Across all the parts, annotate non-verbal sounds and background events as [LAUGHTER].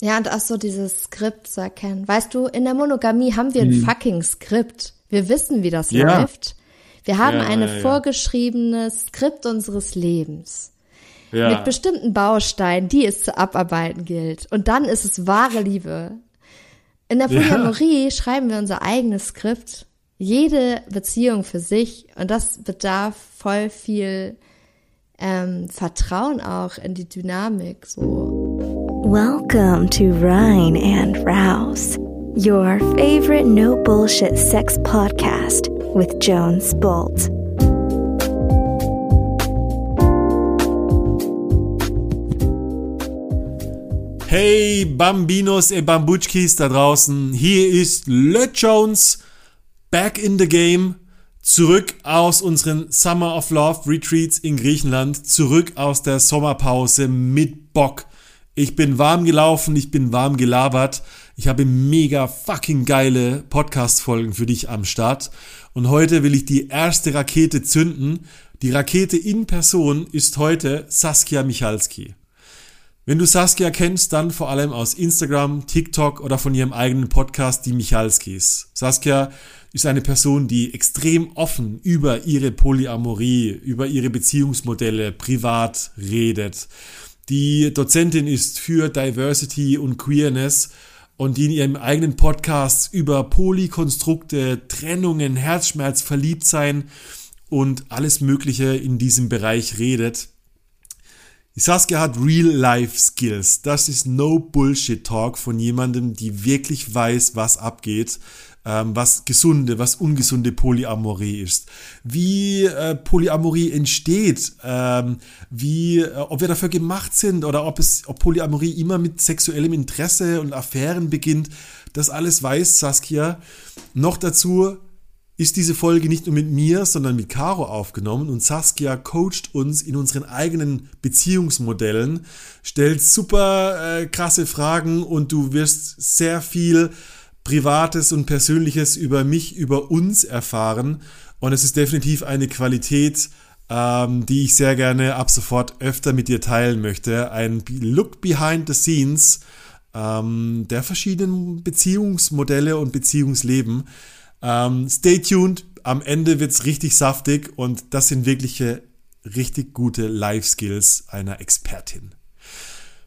Ja, und auch so dieses Skript zu erkennen. Weißt du, in der Monogamie haben wir ein Mhm. fucking Skript. Wir wissen, wie das Ja. läuft. Wir haben Ja, ein ja, vorgeschriebenes Skript unseres Lebens. Ja. Mit bestimmten Bausteinen, die es zu abarbeiten gilt. Und dann ist es wahre Liebe. In der. Polyamorie schreiben wir unser eigenes Skript. Jede Beziehung für sich. Und das bedarf voll viel ähm, Vertrauen auch in die Dynamik. So. Welcome to Rhine and Rouse, your favorite no bullshit sex podcast with Jones Bolt. Hey Bambinos e Bambutschkis da draußen, hier ist Le Jones, back in the game, zurück aus unseren Summer of Love Retreats in Griechenland, zurück aus der Sommerpause mit Bock. Ich bin warm gelaufen, ich bin warm gelabert, ich habe mega fucking geile Podcast-Folgen für dich am Start und heute will ich die erste Rakete zünden. Die Rakete in Person ist heute Saskia Michalski. Wenn du Saskia kennst, dann vor allem aus Instagram, TikTok oder von ihrem eigenen Podcast, die Michalskis. Saskia ist eine Person, die extrem offen über ihre Polyamorie, über ihre Beziehungsmodelle privat redet. Die Dozentin ist für Diversity und Queerness und die in ihrem eigenen Podcast über Polykonstrukte, Trennungen, Herzschmerz, Verliebtsein und alles Mögliche in diesem Bereich redet. Saskia hat Real-Life-Skills. Das ist no Bullshit Talk von jemandem, die wirklich weiß, was abgeht, ähm, was gesunde, was ungesunde Polyamorie ist, wie äh, Polyamorie entsteht, ähm, wie, äh, ob wir dafür gemacht sind oder ob es, ob Polyamorie immer mit sexuellem Interesse und Affären beginnt. Das alles weiß Saskia. Noch dazu ist diese Folge nicht nur mit mir, sondern mit Caro aufgenommen und Saskia coacht uns in unseren eigenen Beziehungsmodellen, stellt super äh, krasse Fragen und du wirst sehr viel Privates und Persönliches über mich, über uns erfahren und es ist definitiv eine Qualität, ähm, die ich sehr gerne ab sofort öfter mit dir teilen möchte. Ein Look behind the scenes ähm, der verschiedenen Beziehungsmodelle und Beziehungsleben. Ähm, stay tuned, am Ende wird's richtig saftig und das sind wirkliche, richtig gute Life-Skills einer Expertin.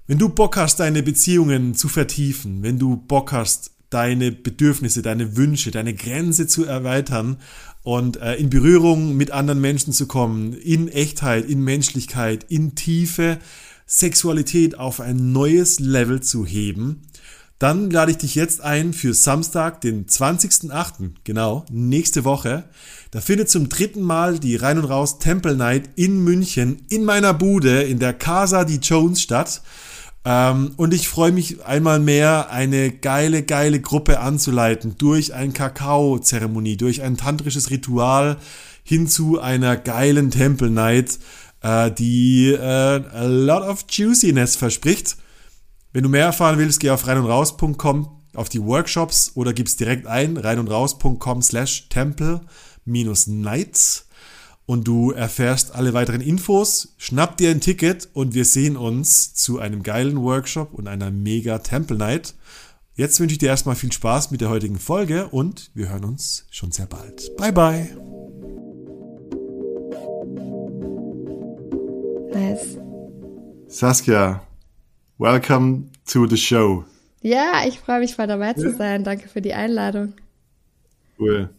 Wenn du Bock hast, deine Beziehungen zu vertiefen, wenn du Bock hast, deine Bedürfnisse, deine Wünsche, deine Grenze zu erweitern und äh, in Berührung mit anderen Menschen zu kommen, in Echtheit, in Menschlichkeit, in Tiefe, Sexualität auf ein neues Level zu heben, dann lade ich dich jetzt ein für Samstag, den 20.08., genau, nächste Woche. Da findet zum dritten Mal die Rein und Raus Temple Night in München in meiner Bude in der Casa di Jones statt. Ähm, und ich freue mich einmal mehr, eine geile, geile Gruppe anzuleiten durch eine Kakao-Zeremonie, durch ein tantrisches Ritual hin zu einer geilen Temple Night, äh, die äh, a lot of juiciness verspricht. Wenn du mehr erfahren willst, geh auf reinundraus.com auf die Workshops oder gib's direkt ein, reinundraus.com slash temple minus nights und du erfährst alle weiteren Infos, schnapp dir ein Ticket und wir sehen uns zu einem geilen Workshop und einer mega Temple Night. Jetzt wünsche ich dir erstmal viel Spaß mit der heutigen Folge und wir hören uns schon sehr bald. Bye bye. Nice. Saskia, welcome to the show. Ja, ich freue mich voll dabei zu sein. Danke für die Einladung. Cool.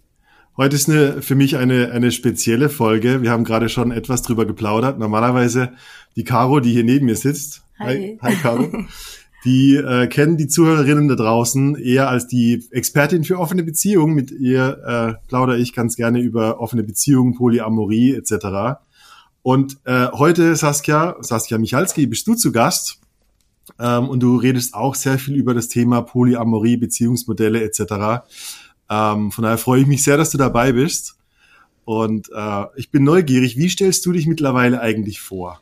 Heute ist eine, für mich eine, eine spezielle Folge. Wir haben gerade schon etwas drüber geplaudert. Normalerweise die Caro, die hier neben mir sitzt. Hi. Hi, Caro. Die äh, kennen die Zuhörerinnen da draußen eher als die Expertin für offene Beziehungen. Mit ihr äh, plaudere ich ganz gerne über offene Beziehungen, Polyamorie etc. Und äh, heute, Saskia, Saskia Michalski, bist du zu Gast. Ähm, und du redest auch sehr viel über das Thema Polyamorie, Beziehungsmodelle etc. Ähm, von daher freue ich mich sehr, dass du dabei bist. Und äh, ich bin neugierig, wie stellst du dich mittlerweile eigentlich vor?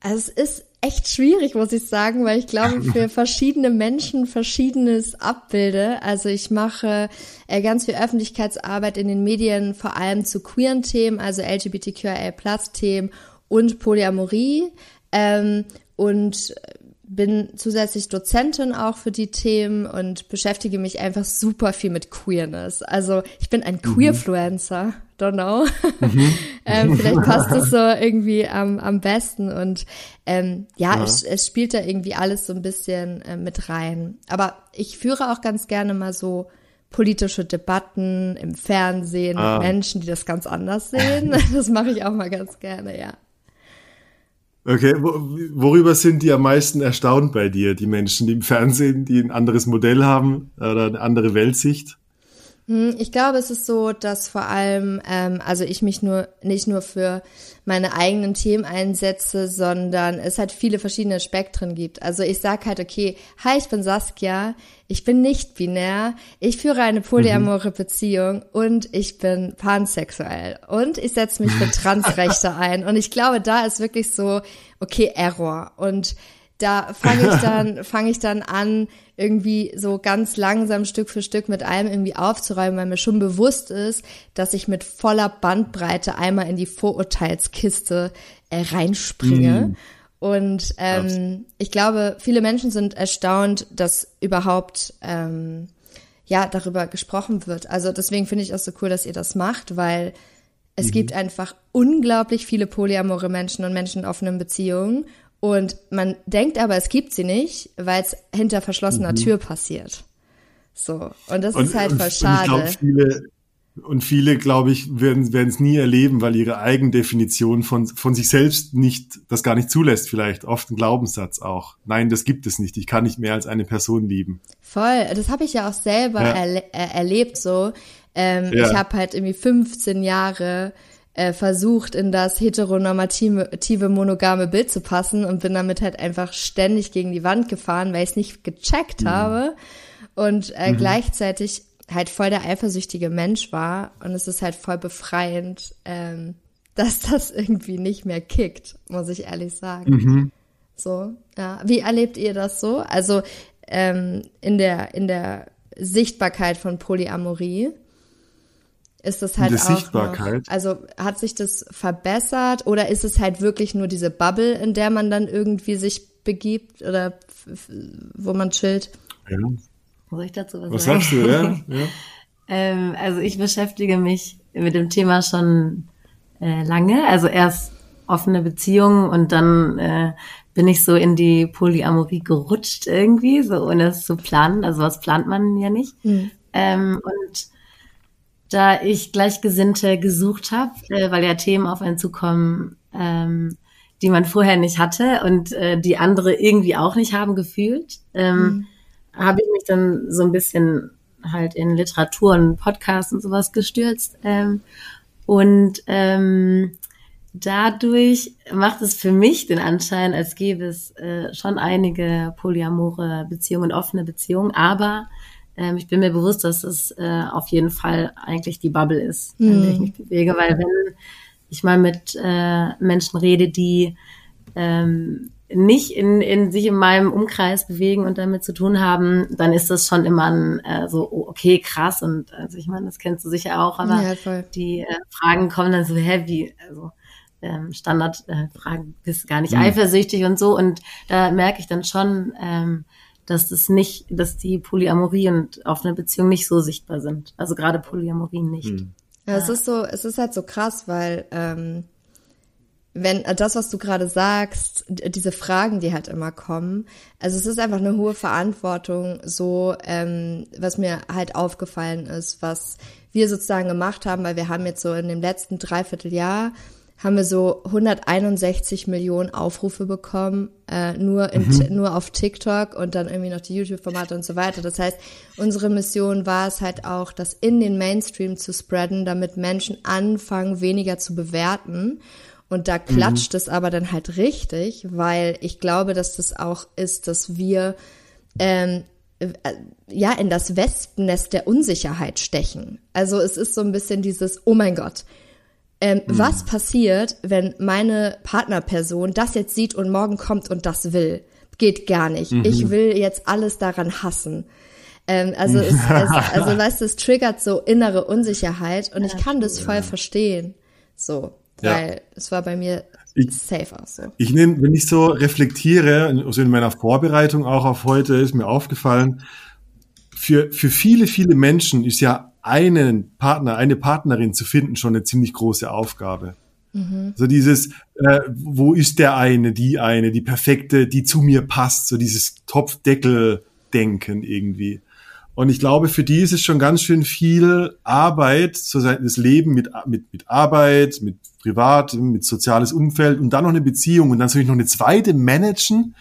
Also es ist echt schwierig, muss ich sagen, weil ich glaube, [LAUGHS] für verschiedene Menschen verschiedenes abbilde. Also ich mache äh, ganz viel Öffentlichkeitsarbeit in den Medien, vor allem zu queeren Themen, also LGBTQIA-Plus-Themen und Polyamorie. Ähm, und bin zusätzlich Dozentin auch für die Themen und beschäftige mich einfach super viel mit Queerness. Also ich bin ein mhm. Queerfluencer, don't know. Mhm. [LAUGHS] [LAUGHS] ähm, vielleicht passt es so irgendwie am, am besten und ähm, ja, ja. Es, es spielt da irgendwie alles so ein bisschen äh, mit rein. Aber ich führe auch ganz gerne mal so politische Debatten im Fernsehen ah. mit Menschen, die das ganz anders sehen. [LAUGHS] Das mache ich auch mal ganz gerne, ja. Okay, worüber sind die am meisten erstaunt bei dir, die Menschen, die im Fernsehen, die ein anderes Modell haben oder eine andere Weltsicht? Hm, ich glaube, es ist so, dass vor allem, ähm, also ich mich nur nicht nur für meine eigenen Themen einsetze, sondern es halt viele verschiedene Spektren gibt. Also ich sag halt, okay, hi, ich bin Saskia, ich bin nicht binär, ich führe eine polyamore mhm. Beziehung und ich bin pansexuell und ich setze mich für Transrechte [LAUGHS] ein. Und ich glaube, da ist wirklich so, okay, Error. Und da fange ich [LAUGHS] dann, fange ich dann an, irgendwie so ganz langsam Stück für Stück mit allem irgendwie aufzuräumen, weil mir schon bewusst ist, dass ich mit voller Bandbreite einmal in die Vorurteilskiste äh, reinspringe. Mm. Und ähm, ich glaube, viele Menschen sind erstaunt, dass überhaupt ähm, ja darüber gesprochen wird. Also deswegen finde ich auch so cool, dass ihr das macht, weil es mhm. gibt einfach unglaublich viele polyamore Menschen und Menschen in offenen Beziehungen und man denkt aber, es gibt sie nicht, weil es hinter verschlossener mhm. Tür passiert. So. Und das und, ist halt voll schade. Und, ich glaub, viele, und viele, glaube ich, werden werden es nie erleben, weil ihre Eigendefinition von, von sich selbst nicht, das gar nicht zulässt, vielleicht. Oft ein Glaubenssatz auch. Nein, das gibt es nicht. Ich kann nicht mehr als eine Person lieben. Voll. Das habe ich ja auch selber ja. erle äh, erlebt so. Ähm, ja. Ich habe halt irgendwie 15 Jahre äh, versucht, in das heteronormative monogame Bild zu passen und bin damit halt einfach ständig gegen die Wand gefahren, weil ich es nicht gecheckt mhm. habe und äh, mhm. gleichzeitig halt voll der eifersüchtige Mensch war und es ist halt voll befreiend, ähm, [LAUGHS] dass das irgendwie nicht mehr kickt, muss ich ehrlich sagen. Mhm. So, ja. Wie erlebt ihr das so? Also ähm, in der in der Sichtbarkeit von Polyamorie? Ist das halt auch Sichtbarkeit. Noch, also hat sich das verbessert oder ist es halt wirklich nur diese Bubble, in der man dann irgendwie sich begibt oder wo man chillt? Ja. Muss ich dazu was, was sagen? Was sagst du, ja? [LAUGHS] ja. ähm, also ich beschäftige mich mit dem Thema schon äh, lange, also erst offene Beziehungen und dann äh, bin ich so in die Polyamorie gerutscht irgendwie, so ohne es zu planen. Also was plant man ja nicht. Mhm. Ähm, und da ich Gleichgesinnte gesucht habe, äh, weil ja Themen auf einen zukommen, ähm, die man vorher nicht hatte und äh, die andere irgendwie auch nicht haben gefühlt, ähm, mhm. habe ich mich dann so ein bisschen halt in Literatur und Podcasts und sowas gestürzt. Ähm, und ähm, dadurch macht es für mich den Anschein, als gäbe es äh, schon einige polyamore Beziehungen, offene Beziehungen, aber ähm, ich bin mir bewusst, dass es äh, auf jeden Fall eigentlich die Bubble ist, mhm. in der ich mhm. mich bewege, weil wenn ich mal mit äh, Menschen rede, die ähm, nicht in, in sich in meinem Umkreis bewegen und damit zu tun haben, dann ist das schon immer ein, äh, so, oh, okay, krass. Und also ich meine, das kennst du sicher auch, aber ja, die äh, Fragen kommen dann so, hä, wie, also ähm, Standardfragen, äh, bist gar nicht mhm. eifersüchtig und so. Und da merke ich dann schon, ähm, dass das nicht, dass die Polyamorie und offene Beziehung nicht so sichtbar sind. Also gerade Polyamorie nicht. Hm. Ja, es ist so, es ist halt so krass, weil ähm, wenn äh, das, was du gerade sagst, diese Fragen, die halt immer kommen, also es ist einfach eine hohe Verantwortung, so ähm, was mir halt aufgefallen ist, was wir sozusagen gemacht haben, weil wir haben jetzt so in dem letzten Dreivierteljahr haben wir so 161 Millionen Aufrufe bekommen, äh, nur, in, mhm. nur auf TikTok und dann irgendwie noch die YouTube-Formate und so weiter. Das heißt, unsere Mission war es halt auch, das in den Mainstream zu spreaden, damit Menschen anfangen, weniger zu bewerten. Und da klatscht mhm. es aber dann halt richtig, weil ich glaube, dass das auch ist, dass wir ähm, äh, ja in das Wespennest der Unsicherheit stechen. Also es ist so ein bisschen dieses, oh mein Gott, ähm, mhm. Was passiert, wenn meine Partnerperson das jetzt sieht und morgen kommt und das will? Geht gar nicht. Mhm. Ich will jetzt alles daran hassen. Ähm, also, es, [LAUGHS] es, also weißt du, es triggert so innere Unsicherheit und ich kann das voll verstehen. So, weil ja. es war bei mir ich, safe auch so. Ich nehme, wenn ich so reflektiere, also in meiner Vorbereitung auch auf heute, ist mir aufgefallen, für, für viele, viele Menschen ist ja einen Partner, eine Partnerin zu finden schon eine ziemlich große Aufgabe. Mhm. So dieses, äh, wo ist der eine, die eine, die perfekte, die zu mir passt, so dieses Topfdeckel-Denken irgendwie. Und ich glaube, für die ist es schon ganz schön viel Arbeit, so das Leben mit, mit, mit Arbeit, mit Privat, mit soziales Umfeld und dann noch eine Beziehung und dann soll ich noch eine zweite managen.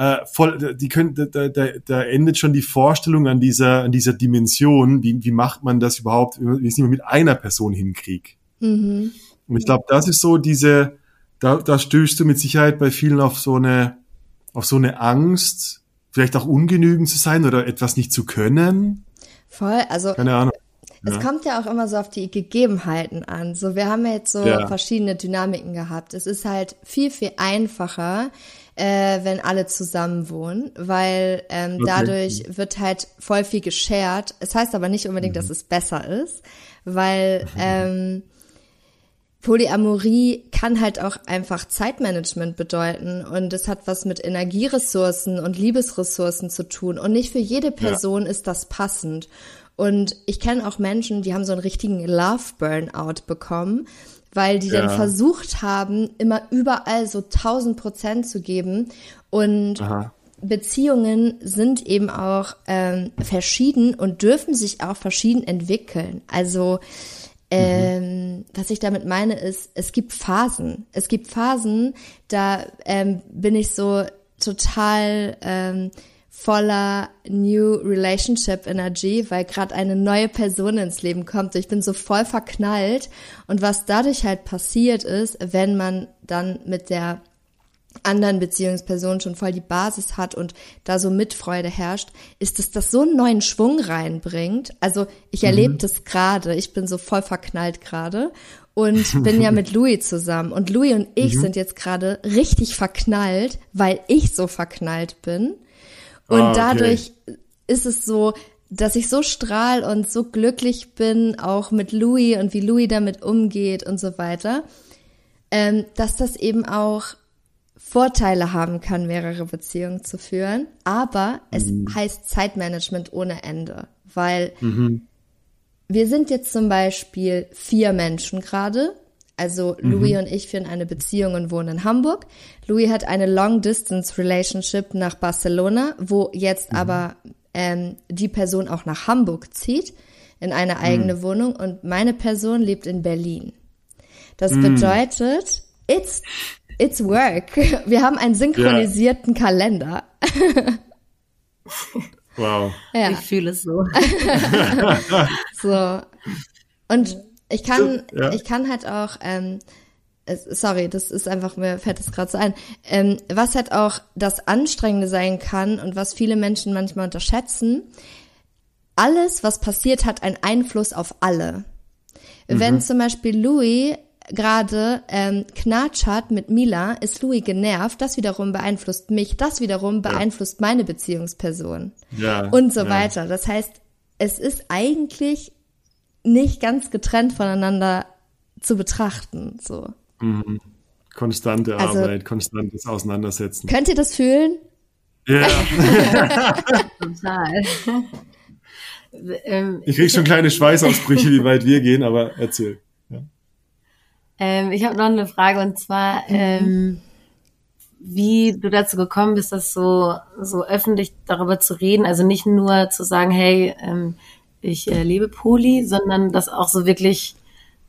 Äh, voll, die können, da, da, da endet schon die Vorstellung an dieser, an dieser Dimension, wie, wie macht man das überhaupt, wenn ich es nicht mit einer Person hinkriege. Mhm. Und ich glaube, das ist so diese, da, da stößt du mit Sicherheit bei vielen auf so eine, auf so eine Angst, vielleicht auch ungenügend zu sein oder etwas nicht zu können. Voll, also. Keine Ahnung. Es ja. kommt ja auch immer so auf die Gegebenheiten an. So, wir haben ja jetzt so ja. verschiedene Dynamiken gehabt. Es ist halt viel, viel einfacher, äh, wenn alle zusammen wohnen, weil ähm, okay. dadurch wird halt voll viel geshared. Es heißt aber nicht unbedingt, mhm. dass es besser ist, weil ähm, Polyamorie kann halt auch einfach Zeitmanagement bedeuten und es hat was mit Energieressourcen und Liebesressourcen zu tun und nicht für jede Person ja. ist das passend. Und ich kenne auch Menschen, die haben so einen richtigen Love Burnout bekommen, weil die ja. dann versucht haben, immer überall so 1000 Prozent zu geben und Aha. Beziehungen sind eben auch ähm, verschieden und dürfen sich auch verschieden entwickeln. Also ähm, was ich damit meine ist, es gibt Phasen. Es gibt Phasen, da ähm, bin ich so total ähm, voller New Relationship Energy, weil gerade eine neue Person ins Leben kommt. Ich bin so voll verknallt. Und was dadurch halt passiert ist, wenn man dann mit der anderen Beziehungsperson schon voll die Basis hat und da so Mitfreude herrscht, ist, dass das so einen neuen Schwung reinbringt. Also ich erlebe mhm. das gerade, ich bin so voll verknallt gerade und [LAUGHS] bin ja mit Louis zusammen. Und Louis und ich mhm. sind jetzt gerade richtig verknallt, weil ich so verknallt bin. Und ah, okay. dadurch ist es so, dass ich so strahl und so glücklich bin, auch mit Louis und wie Louis damit umgeht und so weiter, ähm, dass das eben auch Vorteile haben kann, mehrere Beziehungen zu führen, aber es mhm. heißt Zeitmanagement ohne Ende, weil mhm. wir sind jetzt zum Beispiel vier Menschen gerade. Also mhm. Louis und ich führen eine Beziehung und wohnen in Hamburg. Louis hat eine Long-Distance-Relationship nach Barcelona, wo jetzt mhm. aber ähm, die Person auch nach Hamburg zieht, in eine eigene mhm. Wohnung und meine Person lebt in Berlin. Das mhm. bedeutet, it's It's work. [LAUGHS] Wir haben einen synchronisierten ja. Kalender. [LAUGHS] wow. Ja. Ich fühle es so. [LAUGHS] so. Und ich kann, ja. ich kann halt auch, ähm, sorry, das ist einfach, mir fällt das gerade so ein, ähm, was halt auch das Anstrengende sein kann und was viele Menschen manchmal unterschätzen, alles, was passiert, hat einen Einfluss auf alle. Mhm. Wenn zum Beispiel Louis gerade ähm, Knatsch hat mit Mila, ist Louis genervt. Das wiederum beeinflusst mich. Das wiederum beeinflusst ja. meine Beziehungsperson. Ja, und so ja. weiter. Das heißt, es ist eigentlich nicht ganz getrennt voneinander zu betrachten. So. Mhm. Konstante also, Arbeit, konstantes Auseinandersetzen. Könnt ihr das fühlen? Ja. [LAUGHS] Total. Ähm, ich krieg schon kleine Schweißausbrüche, wie weit wir gehen, aber erzähl. Ähm, ich habe noch eine Frage und zwar, mhm. ähm, wie du dazu gekommen bist, das so, so öffentlich darüber zu reden. Also nicht nur zu sagen, hey, ähm, ich äh, lebe Poli, sondern das auch so wirklich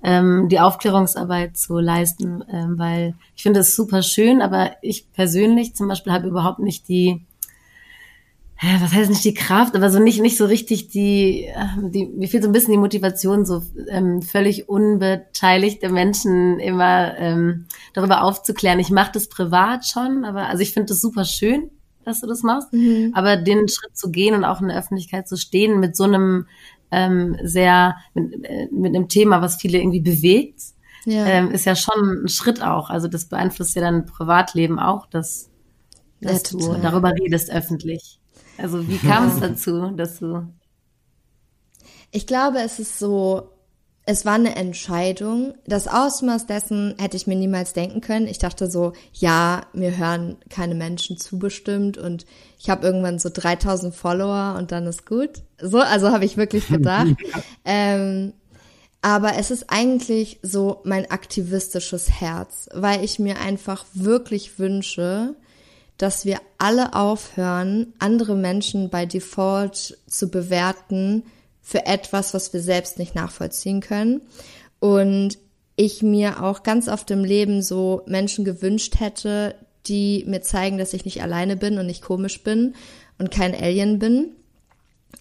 ähm, die Aufklärungsarbeit zu leisten, ähm, weil ich finde es super schön, aber ich persönlich zum Beispiel habe überhaupt nicht die was heißt nicht die Kraft, aber so nicht, nicht so richtig die, ähm, die, mir fehlt so ein bisschen die Motivation, so ähm, völlig unbeteiligte Menschen immer ähm, darüber aufzuklären. Ich mache das privat schon, aber also ich finde das super schön, dass du das machst, mhm. aber den Schritt zu gehen und auch in der Öffentlichkeit zu stehen mit so einem ähm, sehr, mit, äh, mit einem Thema, was viele irgendwie bewegt, ja. Ähm, ist ja schon ein Schritt auch. Also das beeinflusst ja dein Privatleben auch, dass, dass ja, du darüber redest öffentlich. Also wie kam es [LAUGHS] dazu, dass du? Ich glaube, es ist so, es war eine Entscheidung. Das Ausmaß dessen hätte ich mir niemals denken können. Ich dachte so, ja, mir hören keine Menschen zubestimmt und ich habe irgendwann so 3000 Follower und dann ist gut. So, also habe ich wirklich [LAUGHS] gedacht. ähm, aber es ist eigentlich so mein aktivistisches Herz, weil ich mir einfach wirklich wünsche, dass wir alle aufhören, andere Menschen bei Default zu bewerten, für etwas, was wir selbst nicht nachvollziehen können. Und ich mir auch ganz oft im Leben so Menschen gewünscht hätte, die mir zeigen, dass ich nicht alleine bin und nicht komisch bin und kein Alien bin.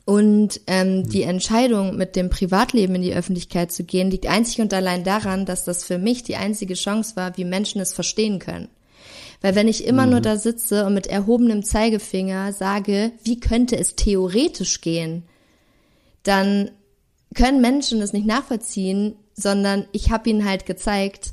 Und ähm, die Entscheidung, mit dem Privatleben in die Öffentlichkeit zu gehen, liegt einzig und allein daran, dass das für mich die einzige Chance war, wie Menschen es verstehen können. Weil wenn ich immer mhm. nur da sitze und mit erhobenem Zeigefinger sage, wie könnte es theoretisch gehen, dann können Menschen das nicht nachvollziehen, sondern ich habe ihnen halt gezeigt,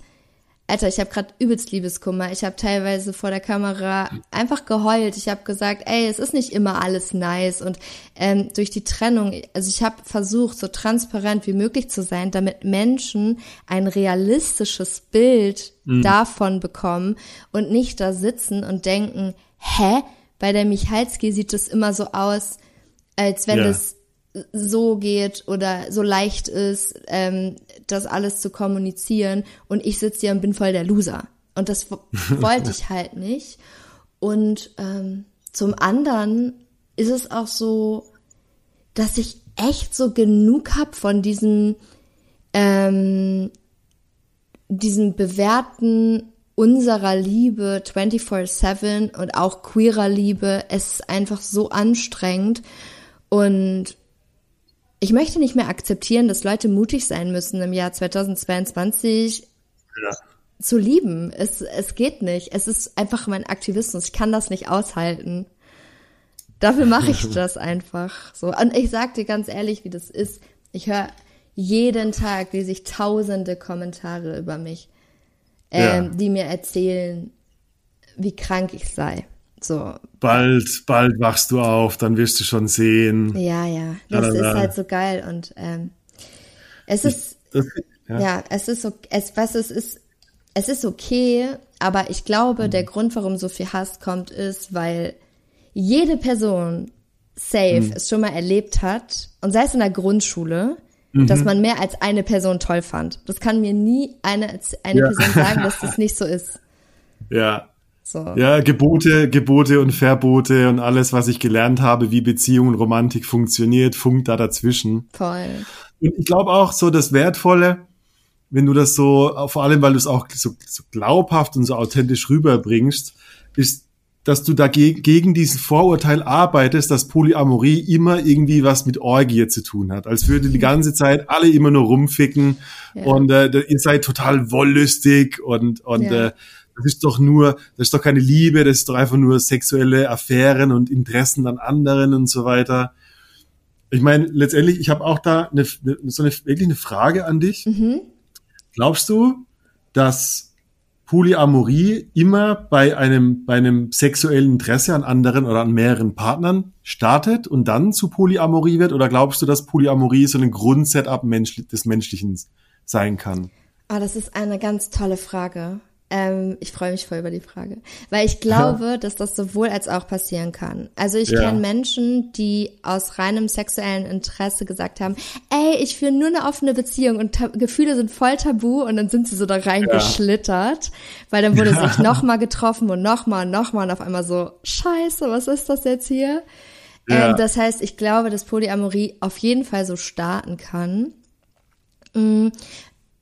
Alter, ich habe gerade übelst Liebeskummer. Ich habe teilweise vor der Kamera einfach geheult. Ich habe gesagt, ey, es ist nicht immer alles nice. Und ähm, durch die Trennung, also ich habe versucht, so transparent wie möglich zu sein, damit Menschen ein realistisches Bild mhm. davon bekommen und nicht da sitzen und denken, hä, bei der Michalski sieht es immer so aus, als wenn ja. es so geht oder so leicht ist, ähm, das alles zu kommunizieren und ich sitze hier und bin voll der Loser. Und das [LAUGHS] wollte ich halt nicht. Und ähm, zum anderen ist es auch so, dass ich echt so genug hab von diesen, ähm, diesen bewährten unserer Liebe 24-7 und auch queerer Liebe. Es ist einfach so anstrengend. Und ich möchte nicht mehr akzeptieren, dass Leute mutig sein müssen im Jahr 2022 ja. zu lieben. Es, es geht nicht. Es ist einfach mein Aktivismus. Ich kann das nicht aushalten. Dafür mache ich [LAUGHS] das einfach so. Und ich sag dir ganz ehrlich, wie das ist. Ich höre jeden Tag lese ich tausende Kommentare über mich, ähm, ja. die mir erzählen, wie krank ich sei. So. Bald, bald wachst du auf, dann wirst du schon sehen. Ja, ja. Das ist halt so geil und ähm, es ist das, ja. ja. es ist so, es was es ist, es ist okay, aber ich glaube, mhm. der Grund, warum so viel Hass kommt, ist, weil jede Person safe mhm. es schon mal erlebt hat und sei es in der Grundschule, mhm. dass man mehr als eine Person toll fand. Das kann mir nie eine eine ja. Person sagen, dass das [LAUGHS] nicht so ist. Ja, so. Ja, Gebote, Gebote und Verbote und alles, was ich gelernt habe, wie Beziehung und Romantik funktioniert, funkt da dazwischen. Toll. Und ich glaube auch so das Wertvolle, wenn du das so, vor allem weil du es auch so, so glaubhaft und so authentisch rüberbringst, ist, dass du dagegen gegen diesen Vorurteil arbeitest, dass Polyamorie immer irgendwie was mit Orgie zu tun hat. Als würde die ganze [LAUGHS] Zeit alle immer nur rumficken ja. und äh, ihr seid total wollüstig und, und ja. äh, das ist doch nur, das ist doch keine Liebe, das ist doch einfach nur sexuelle Affären und Interessen an anderen und so weiter. Ich meine, letztendlich, ich habe auch da eine, so eine wirklich eine Frage an dich. Mhm. Glaubst du, dass Polyamorie immer bei einem, bei einem sexuellen Interesse an anderen oder an mehreren Partnern startet und dann zu Polyamorie wird? Oder glaubst du, dass Polyamorie so ein Grundsetup Mensch, des Menschlichen sein kann? Ah, das ist eine ganz tolle Frage. Ähm, ich freue mich voll über die Frage, weil ich glaube, dass das sowohl als auch passieren kann. Also ich ja. kenne Menschen, die aus reinem sexuellen Interesse gesagt haben, ey, ich führe nur eine offene Beziehung und Gefühle sind voll tabu und dann sind sie so da reingeschlittert, ja. weil dann wurde ja. sich nochmal getroffen und nochmal und nochmal und auf einmal so, scheiße, was ist das jetzt hier? Ja. Ähm, das heißt, ich glaube, dass Polyamorie auf jeden Fall so starten kann. Mm,